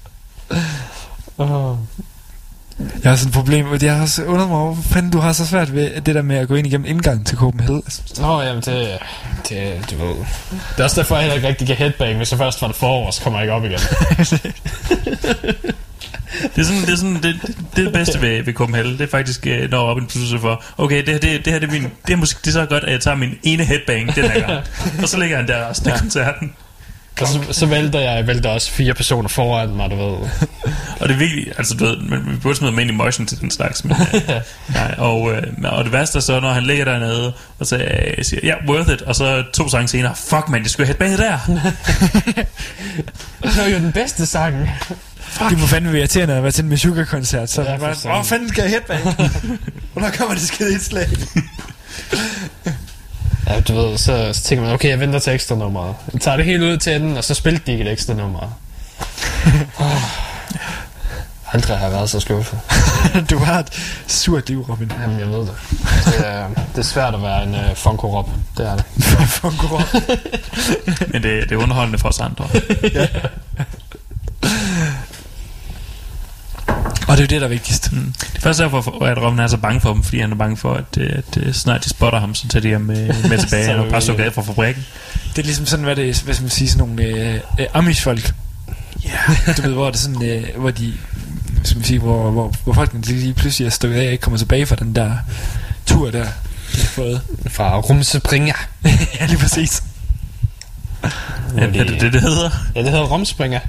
Oh. Jeg har sådan et problem, og jeg har også undret mig over, hvor fanden du har så svært ved det der med at gå ind igennem indgangen til Copenhagen. Nå, jamen det, det, du ved. Det er også derfor, jeg heller ikke rigtig kan headbang, hvis jeg først var det forover, så kommer jeg ikke op igen. Det er sådan, det, er sådan, det, det, det bedste ved, ved Copenhagen. Det er faktisk, øh, når Robin beslutter for, okay, det her, det, det her det er, min, det er musik, det er så godt, at jeg tager min ene headbang den her gang. og så ligger han der resten af koncerten. Og så, så vælter jeg, vælter også fire personer foran mig, du ved. Og det er virkelig, altså du ved, man, vi burde smide ham ind i motion til den slags. Men, øh, nej, og, øh, og det værste er så, når han ligger dernede, og så øh, siger, ja, yeah, worth it, og så to sange senere, fuck man, det skulle jeg headbange der. Det var jo den bedste sang. Det må fandme være irriterende at være til en Meshuggah-koncert. Så Ja, ja, bare, åh, fanden skal jeg headbang? Hvornår kommer det skide et slag? Ja, du ved, så, så tænker man, okay, jeg venter til ekstra nummeret. Jeg tager det helt ud til den, og så spiller de ikke et ekstra nummer. Oh. Aldrig har jeg været så skuffet. du har et surt liv, Robin. Jamen, jeg ved det. Det er, det er svært at være en uh, Funko Rob. Det er det. Funko Rob. Men det, det er underholdende for os andre. Og det er jo det, der er vigtigst. Mm. Det første er, for, at Robin er så bange for dem, fordi han er bange for, at, øh, at, at snart de spotter ham, så tager de ham med, med tilbage. Han er bare stukket af fra fabrikken. Det er ligesom sådan, hvad det er, hvad skal man sige, sådan nogle øh, øh, Amish-folk. Ja. Yeah. Du ved, hvor det sådan, øh, hvor de, skal man sige, hvor, hvor, hvor folk lige, pludselig er stukket af og ikke kommer tilbage fra den der tur der, de har fået. Fra Rumspringer. ja, lige præcis. Ja, er det det, det hedder? Ja, det hedder Rumspringer.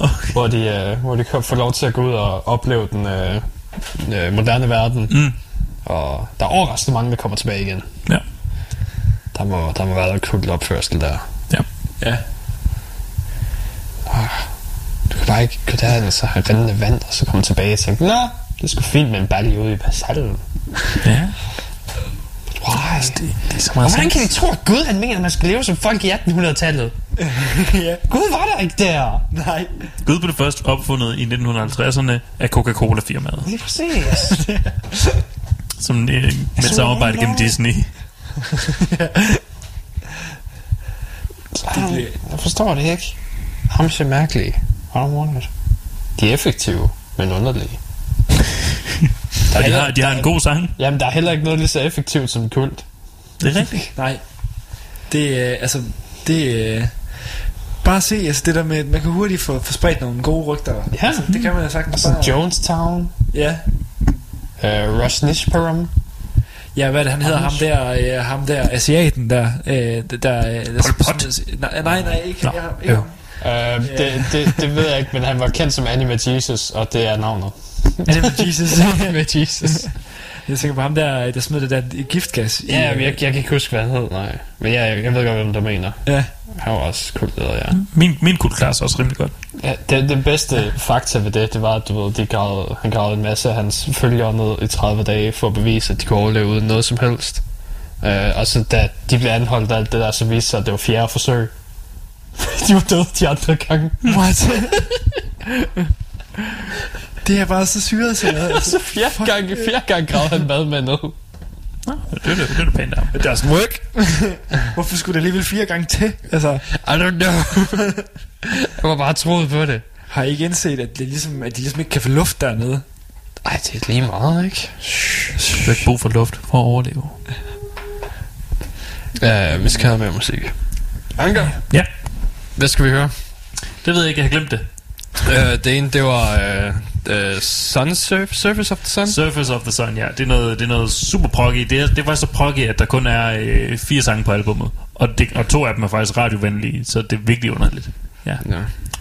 Okay. Hvor de, øh, hvor de kan få lov til at gå ud og opleve den øh, øh, moderne verden. Mm. Og der er overraskende mange, der kommer tilbage igen. Ja. Der må, der må være noget kult opførsel der. Ja. Ja. Du kan bare ikke gå der og så have rindende vand, og så komme tilbage og tænke, Nå, det sgu fint med en balje ude i basallen. Ja. Why? Det, det er så Og meget hvordan kan de tro, at Gud han mener, at man skal leve som folk i 1800-tallet? ja. Gud var der ikke der. Nej. Gud blev først opfundet i 1950'erne af Coca-Cola-firmaet, Lige præcis. som øh, med et samarbejde gennem Disney. det jeg forstår det ikke. Ham er mærkelige. I don't want it. De er effektive, men underlige. Der er Og de har, de har en god sang. Jamen, der er heller ikke noget lige så effektivt som kult. Det er rigtigt. Nej. Det er, øh, altså, det er... Bare se, altså det der med, at man kan hurtigt få, få spredt nogle gode rygter. Ja. Altså, det kan man jo sagtens Sådan bare... Jonestown, Ja. uh, Rosnishparam. Ja, hvad er det, han hedder? Ham der, øh, ham der, asiaten der, øh, der, der, øh, der Pol Pot? Nej, nej, nej, ikke, Nå. ja, ikke Jo. Uh, det, det, det ved jeg ikke, men han var kendt som Anime Jesus, og det er navnet. Det med Jesus? Anime Jesus. jeg tænker på ham der, der smed det der giftgas. i, Ja, men jeg, jeg kan ikke huske, hvad han hed, nej. Men jeg, jeg ved godt, hvem du mener. Ja, Han var også kultleder, ja. Min, min kult klarer også rimelig godt. Ja, det, det bedste fakta ved det, det var, at du ved, de gravede, han gravede en masse af hans følgere ned i 30 dage for at bevise, at de kunne overleve uden noget som helst. Uh, og så da de blev anholdt af alt det der, så viste sig, at det var fjerde forsøg. de var døde de andre gange. What? det er bare så syret, så jeg, Og så fjerde gang, fjerde gang gravede han mad med ned. Nå, det er det, det, er det pænt af. Det doesn't work. Hvorfor skulle det alligevel fire gange til? Altså, I don't know. jeg var bare troet på det. har I ikke indset, at, det ligesom, at de ligesom ikke kan få luft dernede? Ej, det er lige meget, ikke? Du har ikke brug for luft for at overleve. Ja, vi skal have mere musik. Anker, Ja, hvad skal vi høre? det ved jeg ikke, jeg har glemt det. Uh, det ene, det var uh, uh, Sun Surf, Surface of the Sun. Surface of the Sun, ja. Det er noget, det er noget super proggy. Det er, det er faktisk så proggy, at der kun er øh, fire sange på albummet. Og, det, og to af dem er faktisk radiovenlige, så det er virkelig underligt. Ja.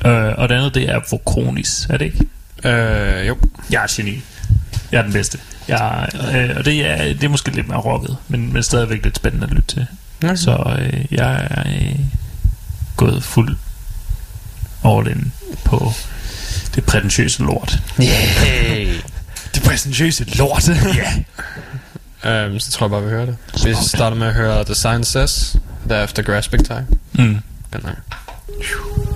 Ja. Øh, og det andet, det er Vokonis, er det ikke? Uh, jo. Jeg er geni. Jeg er den bedste. Jeg, øh, og det er, det er måske lidt mere rocket, men, men stadigvæk lidt spændende at lytte til. Okay. Så øh, jeg er øh, gået fuld all in på det prætentiøse lort. Hey. Det præsentøse lort. Ja. um, så tror jeg bare, vi hører det. Vi starter med at høre The Sign Says, derefter Grasping Time. Mm. Godt nok.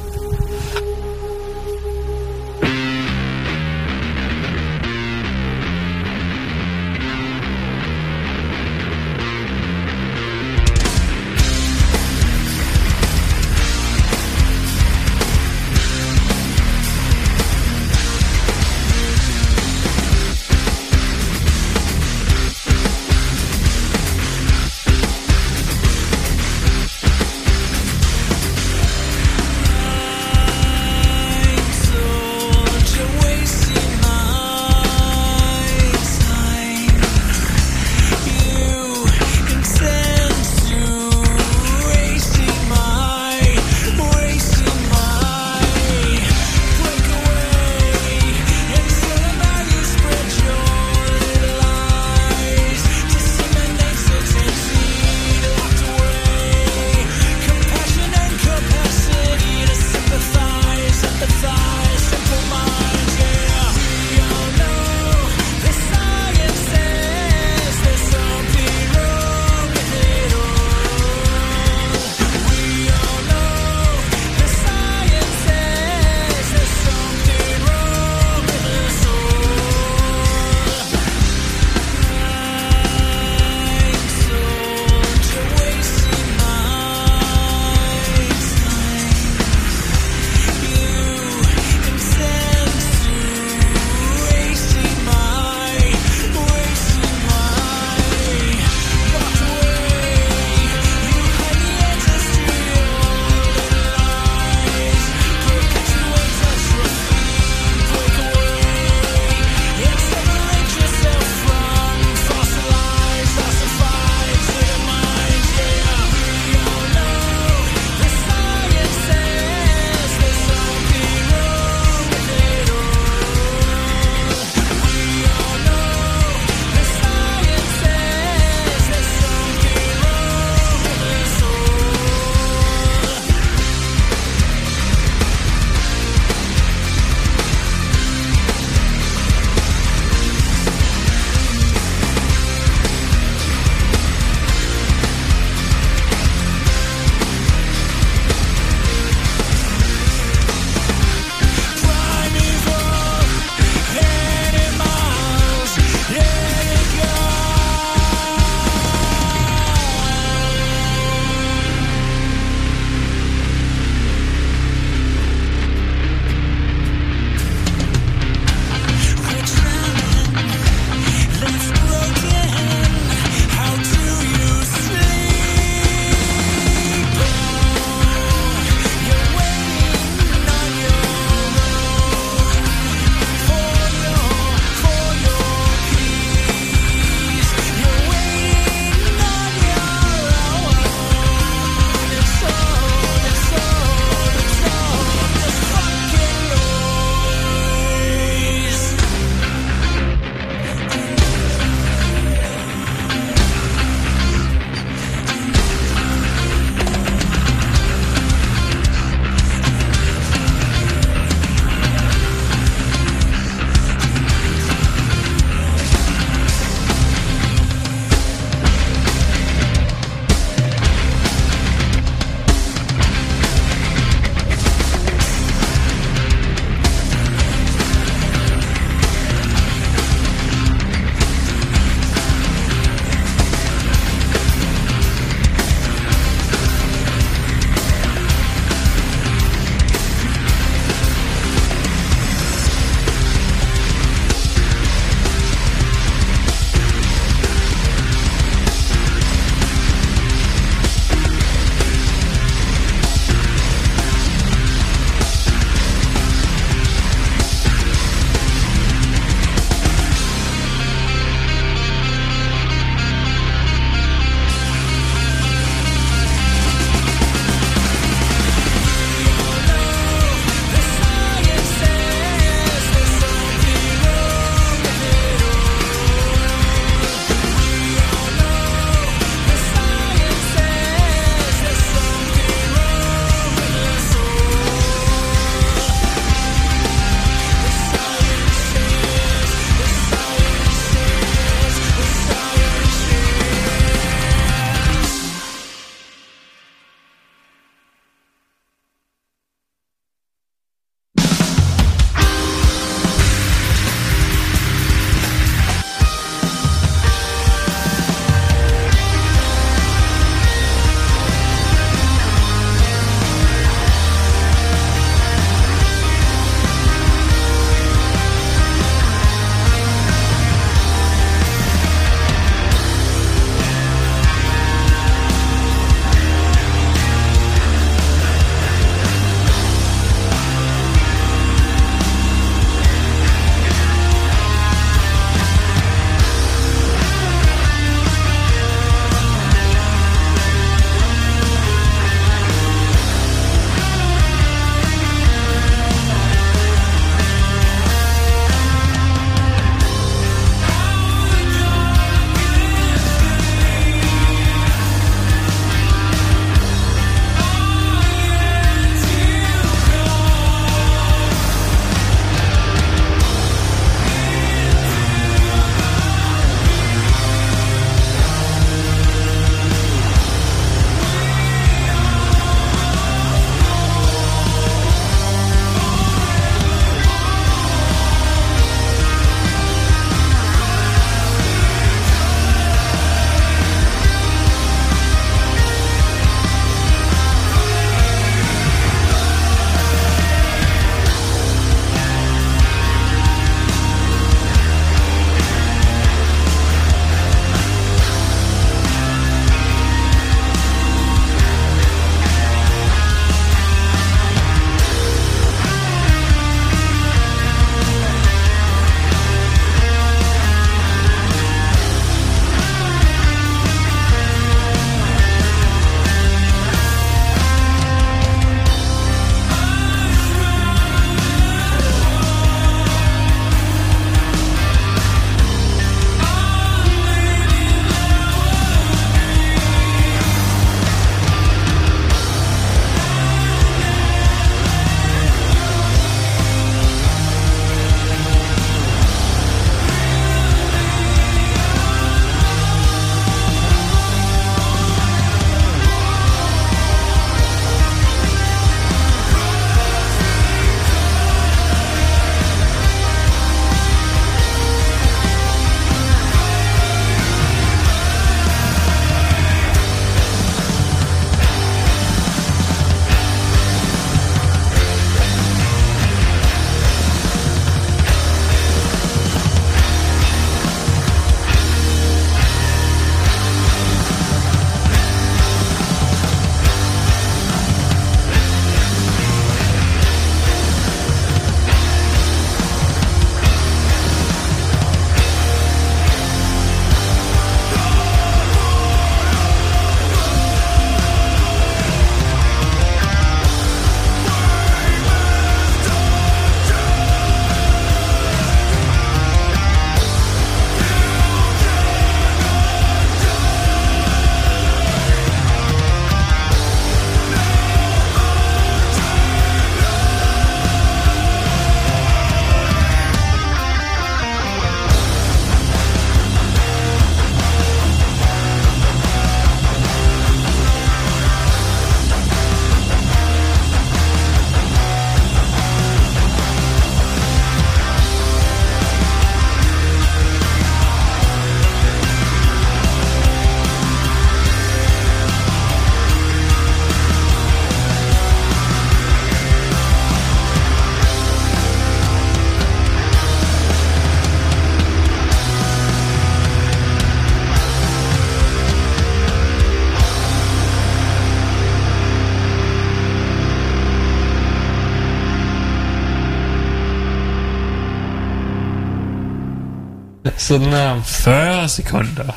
Sådan der. 40 sekunder.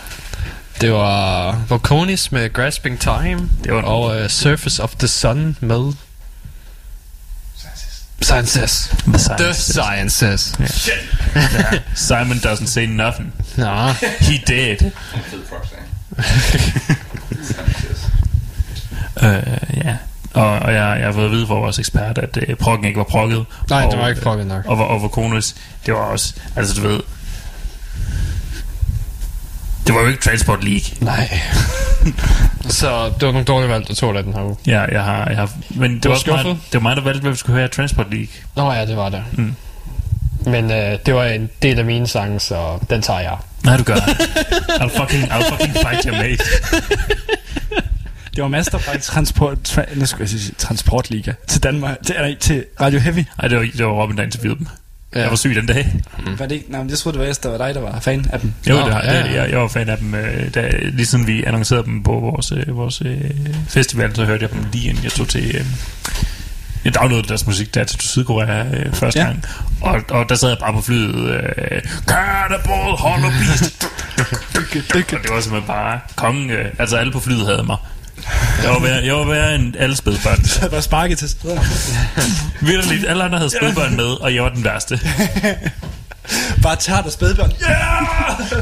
Det var Volconis med Grasping Time. Det var og uh, Surface of the Sun med... Sciences. The The Sciences. Yeah. Simon doesn't say nothing. Nå. He did. Øh, ja. Og, og jeg, jeg har fået at vide fra vores ekspert, at øh, prokken ikke var prokket. Nej, og, det var ikke prokket nok. Og, og, og Vokonis, det var også, altså du ved, det var jo ikke Transport League. Nej. Så det var nogle dårlige valg, du tog af den her uge. Ja, jeg har, jeg har, men det Du var, var mig, det var mig, der valgte, hvem vi skulle høre Transport League. Nå ja, det var det. Mm. Men øh, det var en del af mine sange, så den tager jeg. Nej, du gør. I'll fucking, I'll fucking fight your mate. Det var Master faktisk transport, tra- nu jeg sige, transportliga til Danmark, til, nej, til Radio Heavy. Nej, det var, det var Robin, der interviewede dem. Ja. Jeg var syg den dag. Mm. Var det ikke? Nej, men jeg troede, det var Esther, var dig, der var fan af dem. Jo, Nå, det, ja, det, ja. jeg, jeg var fan af dem, øh, da, lige siden vi annoncerede dem på vores, øh, vores øh, festival, så hørte jeg dem lige inden jeg tog til... Øh, jeg downloadede deres musik der til Sydkorea øh, første Ja. ja. gang, og, og der sad jeg bare på flyet, øh, Cannibal Hollow Beast, og det var simpelthen bare kongen, øh, altså alle på flyet havde mig. Jeg var værre, jeg var værre end alle spædbørn. Så var sparket til steder. Vitterligt, alle andre havde spædbørn med, og jeg var den værste. Bare tært og spædbørn.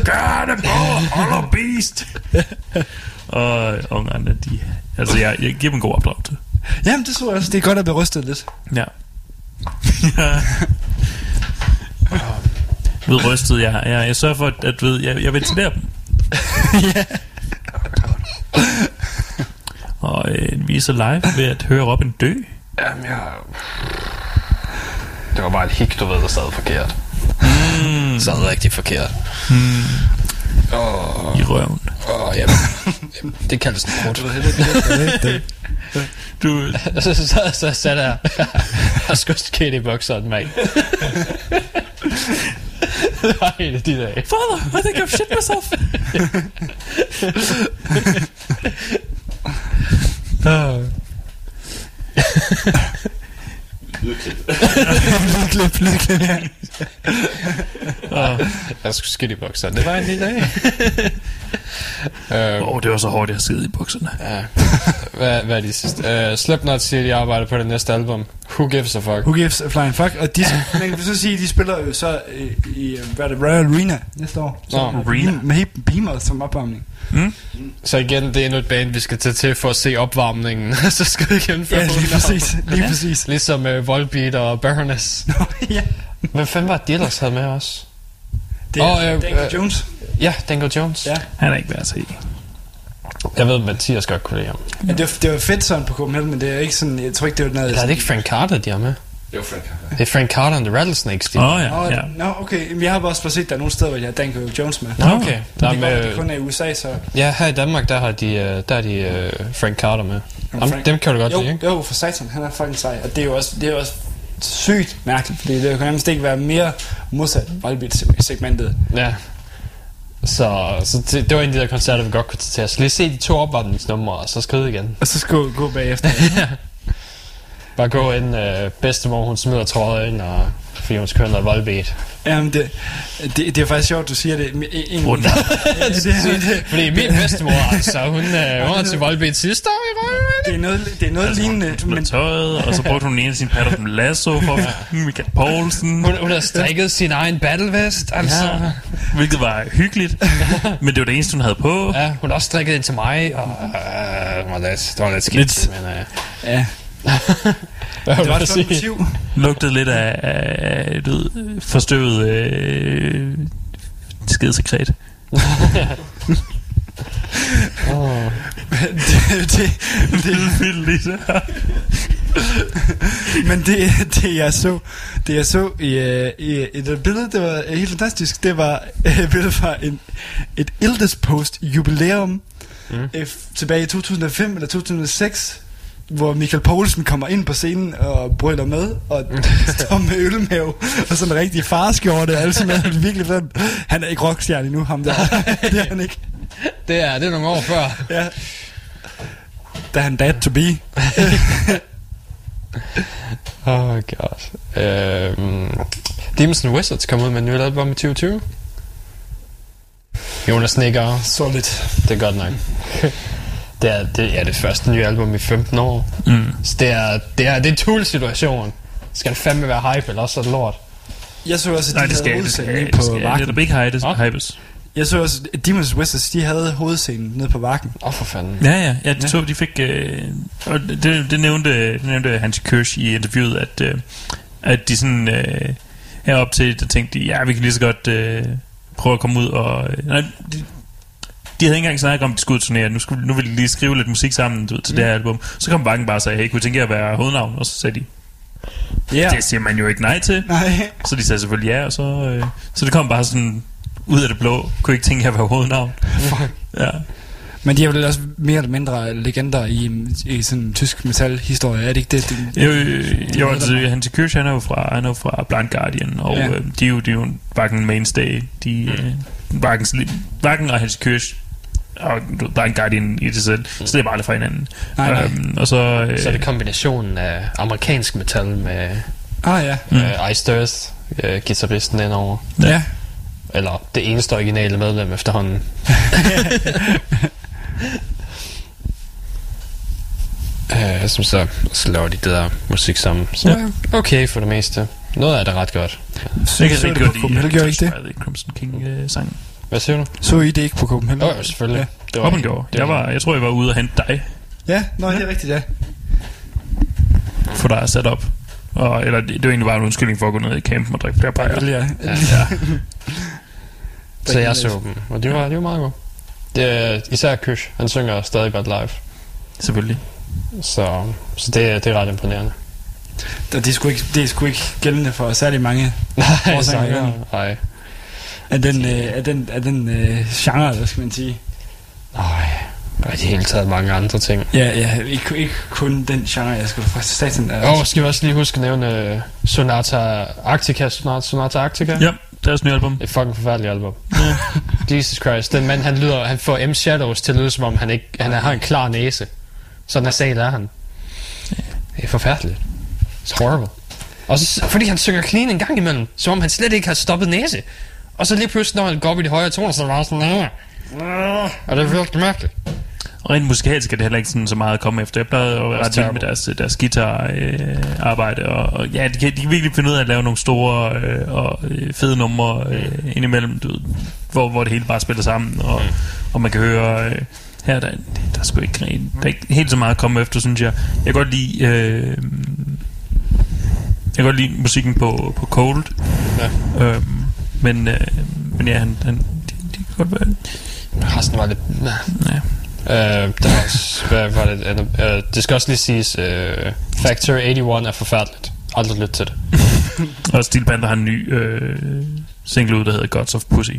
Cannibal Hollow Beast. og ungerne, de... Altså, jeg, jeg giver dem en god opdragelse. Jamen, det tror jeg også. Det er godt at blive rystet lidt. Ja. ja. ved rystet, jeg, jeg, jeg sørger for, at, at ved, jeg, jeg ventilerer dem. ja. Og øh, vi er så live ved at høre Robin dø Jamen, jeg... Det var bare et hik, du ved, der sad forkert. Mm. Sad rigtig forkert. mm, Åh, i røven. oh, jamen. det kaldes en kort. Du, så, så, så, så satte jeg og skulle skætte i bukseren, mand. det var en af de dage. Father, I think I've shit myself. Lydklip, lydklip, ja. Jeg skulle skætte i bukseren. Det var en dage. øhm, Åh, oh, det var så hårdt, jeg skide i bukserne. ja. hvad, hvad er de sidste? Uh, Slipknot siger, de arbejder på det næste album. Who gives a fuck? Who gives a flying fuck? Og de, man kan så sige, at de spiller jo så øh, i øh, hvad er det, Royal Arena næste år. Så Nå, med Arena. Med helt beamer som opvarmning. Mm? Så igen, det er endnu et band, vi skal tage til for at se opvarmningen. så skal vi gennemføre Ja, lige præcis. Lige præcis. Ligesom uh, Volbeat og Baroness. Nå, ja. Hvem fanden var det, de ellers havde med os? Det er oh, øh, Daniel øh, Jones. Ja, Danko Jones. Ja. Han er ikke værd at se. Jeg ved, at Mathias godt kunne lide ham. Ja, det, var, det var fedt sådan på Copenhagen, men det er ikke sådan, jeg tror ikke, det var noget... Eller er det ikke Frank Carter, de har med? Det var Frank Carter. Det er Frank Carter and the Rattlesnakes, Åh oh, ja, Nå, ja. Nå, okay. Jamen, jeg har også bare set, der er nogle steder, hvor jeg har Danko Jones med. Nå, okay. Der Der det, er er det kun med, er i USA, så... ja, her i Danmark, der har de, øh, der er de øh, Frank Carter med. Ham, Frank- dem kan du godt jo, lide, ikke? Jo, for satan, han er fucking sej. Og det er jo også, det er jo også sygt mærkeligt, fordi det kan nærmest ikke være mere modsat Volbeat-segmentet. Ja. Så, så det, det var en af de der koncerter, vi godt kunne tage til os. Lige se de to opvarmningsnumre, og så skride igen. Og så skal gå, gå bagefter. Bare gå ind, øh, bedstemor, hun smider trøjen, og fordi hun skal noget Volbeat. Jamen, det, det, det er faktisk sjovt, du siger det. En, en, Rundt. Ja, det, er, Fordi min bedstemor, altså, hun, øh, hun var til Volbeat sidste år i Røven. det er noget, det er noget lignende. Men Men, tøjet, og så brugte hun en af sine patter som lasso for Michael Poulsen. Hun, hun har strikket sin egen battlevest, altså. Ja, hvilket var hyggeligt, men det var det eneste, hun havde på. Ja, hun har også strikket ind til mig, og øh, det var lidt, det var lidt skidt, Lidt. men øh, ja, det var også motiv. Lugtede lidt af, af du ved, forstøvet øh, skedesekret. Oh. det, det, det, Vildt lige så. Men det, det jeg så, det jeg så i, øh, i, i det billede, det var helt fantastisk. Det var et billede fra en, et Ildespost jubilæum Mm. mm. tilbage i 2005 eller 2006, hvor Michael Poulsen kommer ind på scenen og brøler med, og står med ølmave, og sådan en rigtig farskjorte, og alt sådan noget. Det er virkelig fedt. Han er ikke rockstjerne endnu, ham der. det er han ikke. Det er, det er nogle år før. Ja. Da han dad to be. Oh god. Øhm, Demons and Wizards kom ud med en ny album i 2020. Jonas Nikker, Så lidt. det er godt nok. Det er det, ja, det første nye album i 15 år. Mm. Så det er, det er, det er Tool-situation. Skal det fandme være hype, eller også er det lort? Jeg så også, at de Nej, det havde skal, det skal, nede det på skal. Det er big hypes. Jeg så også, at Demons Wizards, de havde hovedscenen nede på Vakken. Åh, oh, for fanden. Ja, ja, ja, de, Ja. to, de fik, øh, og det, det, nævnte, det nævnte Hans Kirsch i interviewet, at, øh, at de sådan, øh, herop til, der tænkte de, ja, vi kan lige så godt øh, prøve at komme ud og, øh, nej, de, de havde ikke engang snakket om, at de skulle turnere. Nu, skulle, nu ville de lige skrive lidt musik sammen du til mm. det her album. Så kom Bakken bare og sagde, hey, kunne tænke jer at være hovednavn? Og så sagde de, Ja. det siger man jo ikke nej til. Nej. Så de sagde selvfølgelig ja, og så, øh, så det kom bare sådan ud af det blå. Kunne ikke tænke jer at være hovednavn? ja. Men de er vel også mere eller mindre legender i, i sådan tysk metal-historie, er det ikke det? det Jo, jo, jo altså, Hans Kirsch, han er jo fra, han er jo fra Blind Guardian, og Ja. øh, de er jo, de er jo hverken mainstay, de, mm. øh, sli- hverken og Hans Kirsch og du ved, Blind Guardian i det selv, mm. så det er bare aldrig fra hinanden. Nej, nej. Øhm, og så, øh, Så er det kombinationen af amerikansk metal med Ah ja. mm. uh, Ice Earth, uh, guitaristen indover. Ja. ja. Eller det eneste originale medlem efterhånden. uh, som så, så laver de det der musik sammen. Så Ja. okay for det meste. Noget af det er ret godt. Så, jeg kan rigtig det godt gjorde I ikke det? det? Crimson King øh, sangen. Hvad siger du? Så I det ikke på Copenhagen? Oh, selvfølgelig. Ja. Det Robin gjorde. det Jeg, var, jeg tror, jeg var ude og hente dig, Ja, nå, det er rigtigt, ja. for dig at sætte op. Og, eller det, det var egentlig bare en undskyldning for at gå ned i campen og drikke flere Ja. bajer. ja. Ja. Så jeg så dem, og de var, de var meget gode. Det er, især Kysh, han synger stadig godt live. Selvfølgelig. Så, så det, det er ret imponerende. Og det er, sgu ikke, det er sgu ikke gældende for særlig mange Nej, ja. Nej. Af den, øh, af den, af den øh, genre, hvad skal man sige. Nej. Og i det hele taget mange andre ting. Ja, ja, ikke, ikke kun den genre, jeg skulle faktisk satan er Og oh, skal vi også lige huske at nævne uh, Sonata Arctica, Sonata, Sonata Arctica? Ja, deres nye album. Et fucking forfærdeligt album. Jesus Christ. Den mand, han lyder, han får M. Shadows til at lyde, som om han, ikke, han har en klar næse. Så nasal er han. Det er forfærdeligt. It's horrible. Og så, fordi han synger clean en gang imellem, som om han slet ikke har stoppet næse. Og så lige pludselig, når han går op i de højere toner, så er det bare sådan, "Åh." og det er virkelig mærkeligt. Og rent musikalsk er det heller ikke sådan så meget at komme efter. Jeg plejede at være ret vild med deres, deres guitar-arbejde, øh, arbejde, og, og ja, de kan, de kan virkelig finde ud af at lave nogle store øh, og øh, fede numre øh, indimellem, du hvor, hvor det hele bare spiller sammen, og, og man kan høre... Øh, her der, der er sgu ikke, der er ikke helt så meget at komme efter, synes jeg. Jeg kan godt lide... Øh, jeg kan godt lide musikken på, på Cold. Ja. Øhm, men, øh, men ja, han, han, de, de kan godt være... Resten var lidt... Ja. Ja. Uh, der var også, hvad var det andet? Uh, det skal også lige siges, uh, Factor 81 er forfærdeligt. Aldrig lyt til det. Og Steel Panther har en ny øh, single ud, der hedder Gods of Pussy.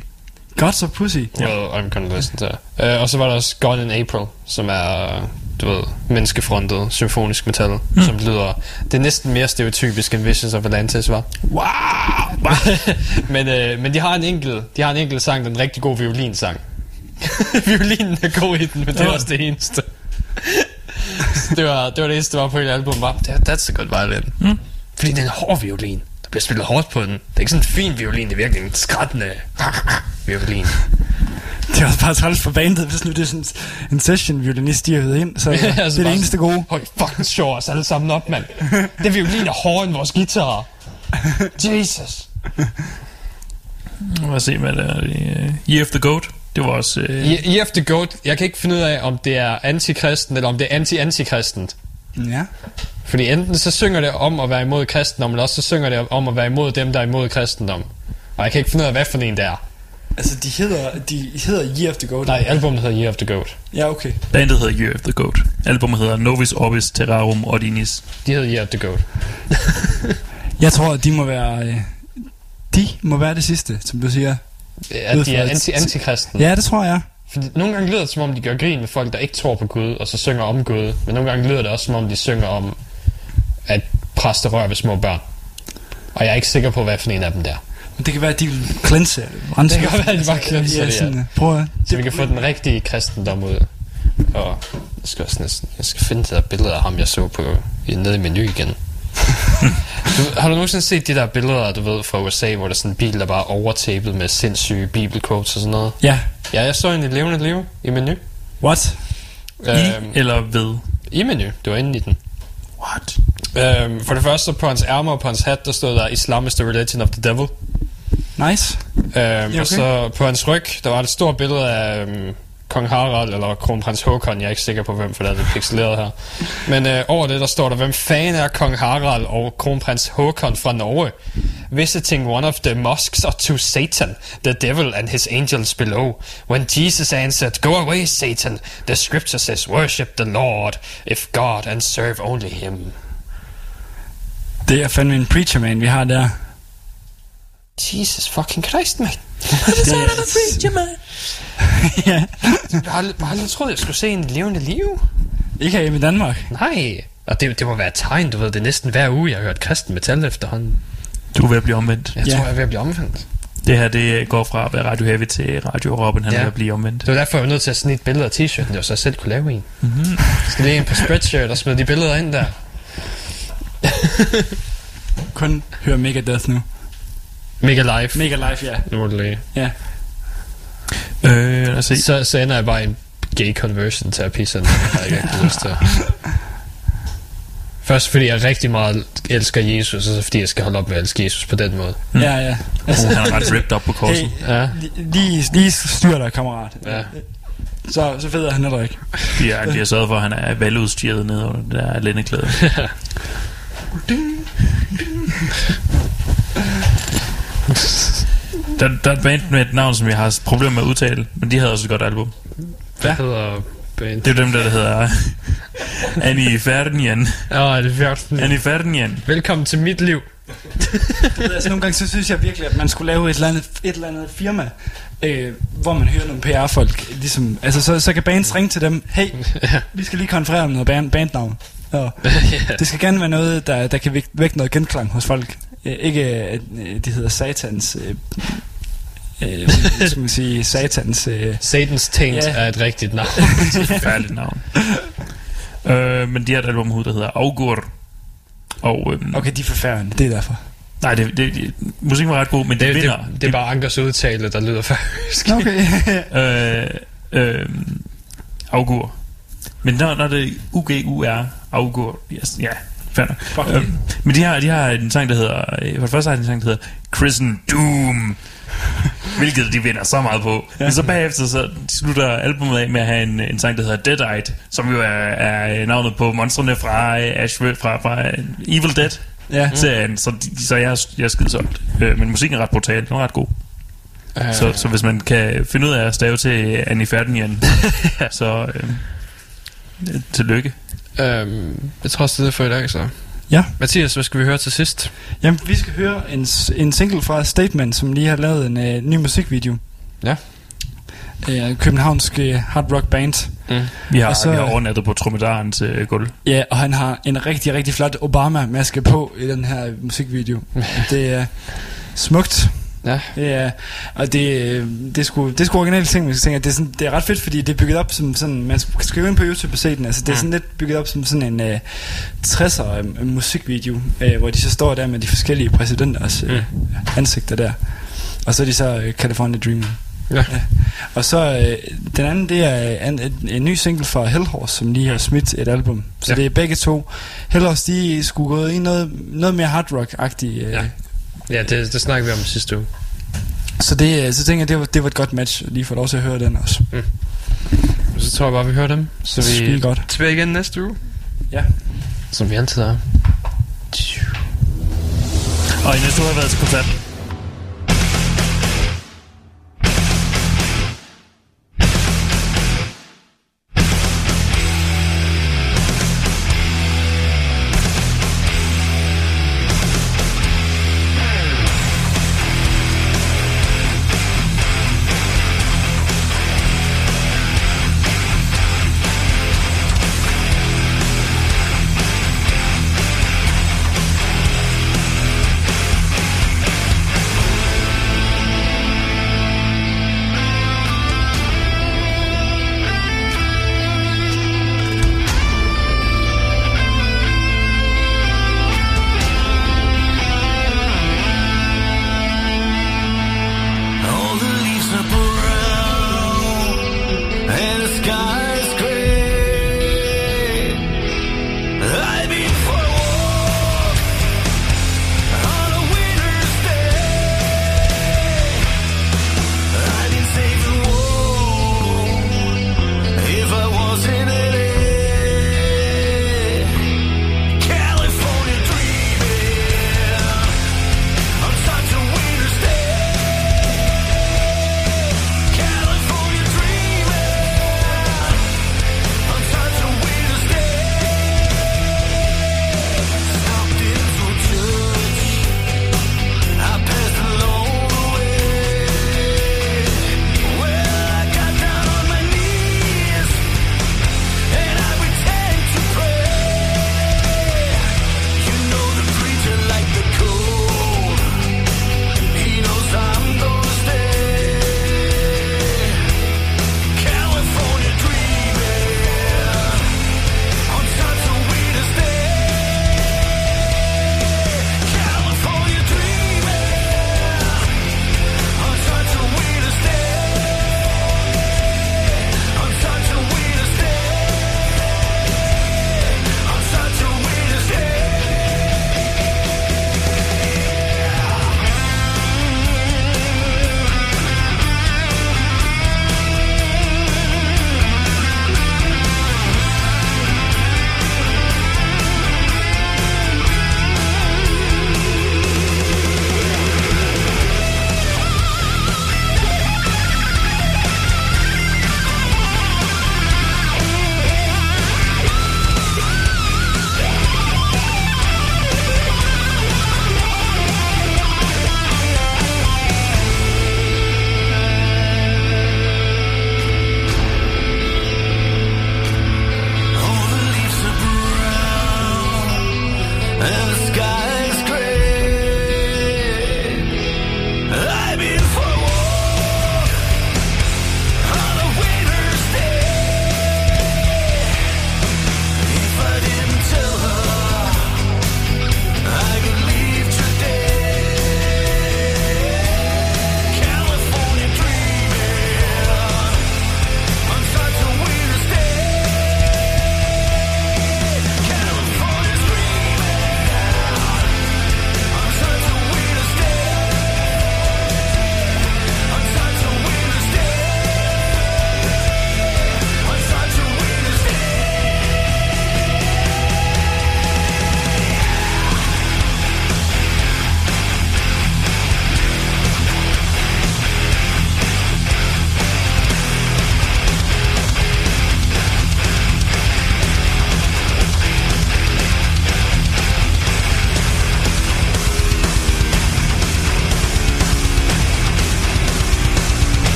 Gods of Pussy. Ja. Well, I'm gonna listen to uh, Og så var der også Gone in April, som er, du ved, menneskefrontet symfonisk metal, mm. som lyder... Det er næsten mere stereotypisk, end Visions of Atlantis var. Wow! men, øh, men de har en enkelt, de har en enkelt sang, den rigtig god violinsang. Violinen er god i den, men det er også det eneste. det, var, det var det eneste, der var på hele album. Var, "That- that's a good violin. Mm. Fordi det er en hård violin. Der bliver spillet hårdt på den. Det er ikke sådan en fin violin, det er virkelig en skrættende violin. Det er også bare træls for bandet, hvis nu det er sådan en session violinist, de har ind. Så Ja, det er altså det eneste gode. Høj, fucking sjov os alle sammen op, mand. Det violin er hårdere end vores guitar. Jesus. Lad os se, hvad der er. Year of the Goat. Det var også... Uh, I, I After Goat, jeg kan ikke finde ud af, om det er antikristen, eller om det er anti-antikristent. Ja. Fordi enten så synger det om at være imod kristendom, eller også så synger det om at være imod dem, der er imod kristendom. Og jeg kan ikke finde ud af, hvad for en det er. Altså, de hedder, de hedder Year of the Goat. Nej, albumet hedder Year of the Goat. Ja, okay. bandet hedder Year of the Goat. Albumet hedder Novis Orbis Terrarum Ordinis. De hedder Year of the Goat. Jeg tror, at de må være... øh, De må være det sidste, som du siger. Ja, de er et- anti-antikristen. Ja, det tror jeg. Fordi nogle gange lyder det, som om de gør grin med folk, der ikke tror på Gud, og så synger om Gud. Men nogle gange lyder det også, som om de synger om, at præster rører ved små børn. Og jeg er ikke sikker på, hvad for en af dem der. Men det kan være, at de vil cleanse. rense Det kan være, at de bare cleanser det, ja. sådan, øh, Prøv at... Så vi kan få den rigtige kristendom ud. Og jeg skal også næsten, jeg skal finde det der billede af ham, jeg så på i- nede i menu igen. du, har du nogensinde set de der billeder, du ved, fra USA, hvor der er sådan en bil, der bare er overtapet med sindssyge bibelquotes og sådan noget? Ja, Ja, jeg så en i levende liv i menu. What? I Øhm, eller ved? I menu, det var inde i den. What? Øhm, for det første, på hans ærmer og på hans hat, der stod der Islam is the religion of the devil. Nice. Øhm, okay. Og så på hans ryg, der var et stort billede af øhm, kong Harald, eller kronprins Håkon, jeg er ikke sikker på, hvem, for det er pixeleret her. Men øh, over det, der står der, hvem fanden er kong Harald og kronprins Håkon fra Norge? Visiting one of the mosques or to Satan, the devil and his angels below. When Jesus answered, Go away, Satan, the scripture says, Worship the Lord, if God, and serve only him. Det er fandme en preacher man, vi har der. Jesus fucking Christ, mate. Det er, ja. Jeg har jeg har aldrig troet, jeg skulle se en levende liv. Ikke her i Danmark. Nej. Og det, det må være et tegn, du ved. Det er næsten hver uge, jeg har hørt kristen metal efterhånden. Du er ved at blive omvendt. Jeg Ja. tror, jeg er ved at blive omvendt. Det her, det går fra at være Radio Heavy til Radio Robin. Han Ja. er ved at blive omvendt. Det var derfor, jeg var nødt til at snit et billede af t-shirten, jo, så jeg selv kunne lave en. Mm-hmm. Jeg skal lige ind på spreadshirt og smide de billeder ind der. Kun høre Megadeth nu. Mega live. Mega live, ja. Nu er det lige. Ja. Øh, lad os se. Så, så ender jeg bare i en gay conversion terapi, sådan jeg ikke lyst til. Først fordi jeg rigtig meget elsker Jesus, og så fordi jeg skal holde op med at elske Jesus på den måde. Ja, ja. Uh, han er ret ripped op på korset. Hey, Ja. li- lige, lige styr dig, kammerat. Ja. Så, så fed er han heller ikke. De har, de har sørget for, at han er veludstyret ned under det der lændeklæde. der, der er et band med et navn, som jeg har problemer med at udtale, men de havde også et godt album. Hvad hedder band? Det er dem, der, der hedder Annie Ferdinand. Ja, det er fjort. Annie Ferdinand. Velkommen til mit liv. altså, nogle gange så synes jeg virkelig, at man skulle lave et eller andet, et eller andet firma, øh, hvor man hører nogle PR-folk. Ligesom, altså, så, så kan bands ringe til dem, hey, vi skal lige konferere om noget band, bandnavn. Og det skal gerne være noget, der, der kan væk- vække noget genklang hos folk. Øh, ikke, at øh, det hedder satans... Øh, øh, skal man sige, satans... Øh, Satans Taint Ja. er et rigtigt navn. Færdigt navn. øh, men de har et album ud, der hedder Augur. Og, øhm, okay, de er forfærdende, det er derfor. Nej, det, det, det, musikken var ret god, men det, Det, det, vinder. det, det er bare Ankers udtale, der lyder færøsk. Okay. øh, øh, Augur. Men når, når det er UGUR, Augur, ja, fair nok. Øh, men de har, de har en sang, der hedder, øh, for det første har de en sang, der hedder Christen Doom, hvilket de vinder så meget på. Ja. Men så bagefter så slutter albumet af med at have en, en sang, der hedder Deadite, som jo er, er navnet på monstrene fra øh, Asheville, fra, fra øh, Evil Dead ja. serien, så, de, så jeg, jeg er skide solgt. Øh, men musikken er ret brutal, den er ret god. Så, så hvis man kan finde ud af at stave til Annie Ferdinand, så øh, tillykke. Øhm, jeg tror også, det er for i dag, så. Ja. Mathias, hvad skal vi høre til sidst? Jamen, vi skal høre en, en single fra Statement, som lige har lavet en øh, ny musikvideo. Ja. Øh, københavnsk øh, hard rock band. Mm. Vi har, Og så, vi har overnattet på tromedarens øh, gulv. Ja, og han har en rigtig, rigtig flot Obama-maske på i den her musikvideo. det er smukt. Ja. Det er, og det, øh, det er sgu, det er sgu originale ting, man skal tænke. at Det er, sådan, det er ret fedt, fordi det er bygget op som sådan, man skal gå ind på YouTube og se den, altså det er Mm. sådan lidt bygget op som sådan en uh, 60'er øh, musikvideo, uh, hvor de så står der med de forskellige præsidenters uh, Mm. ansigter der. Og så er de så uh, California Dreaming. Ja. Og så øh, den anden, det er en, en, en ny single fra Hellhorse, som lige har smidt et album. Så Ja. ja. det er begge to. Hellhorse, de skulle gå i noget, noget mere hard rock-agtigt. Øh, Ja. Ja, det, det snakker vi om sidste uge. Så, det, øh, så tænker jeg, det var, det var et godt match, lige få lov til at høre den også. Så tror jeg bare, vi hører dem. Så vi Skide godt. tilbage igen næste uge. Ja. Som vi altid er. Og i næste uge har jeg været til koncert.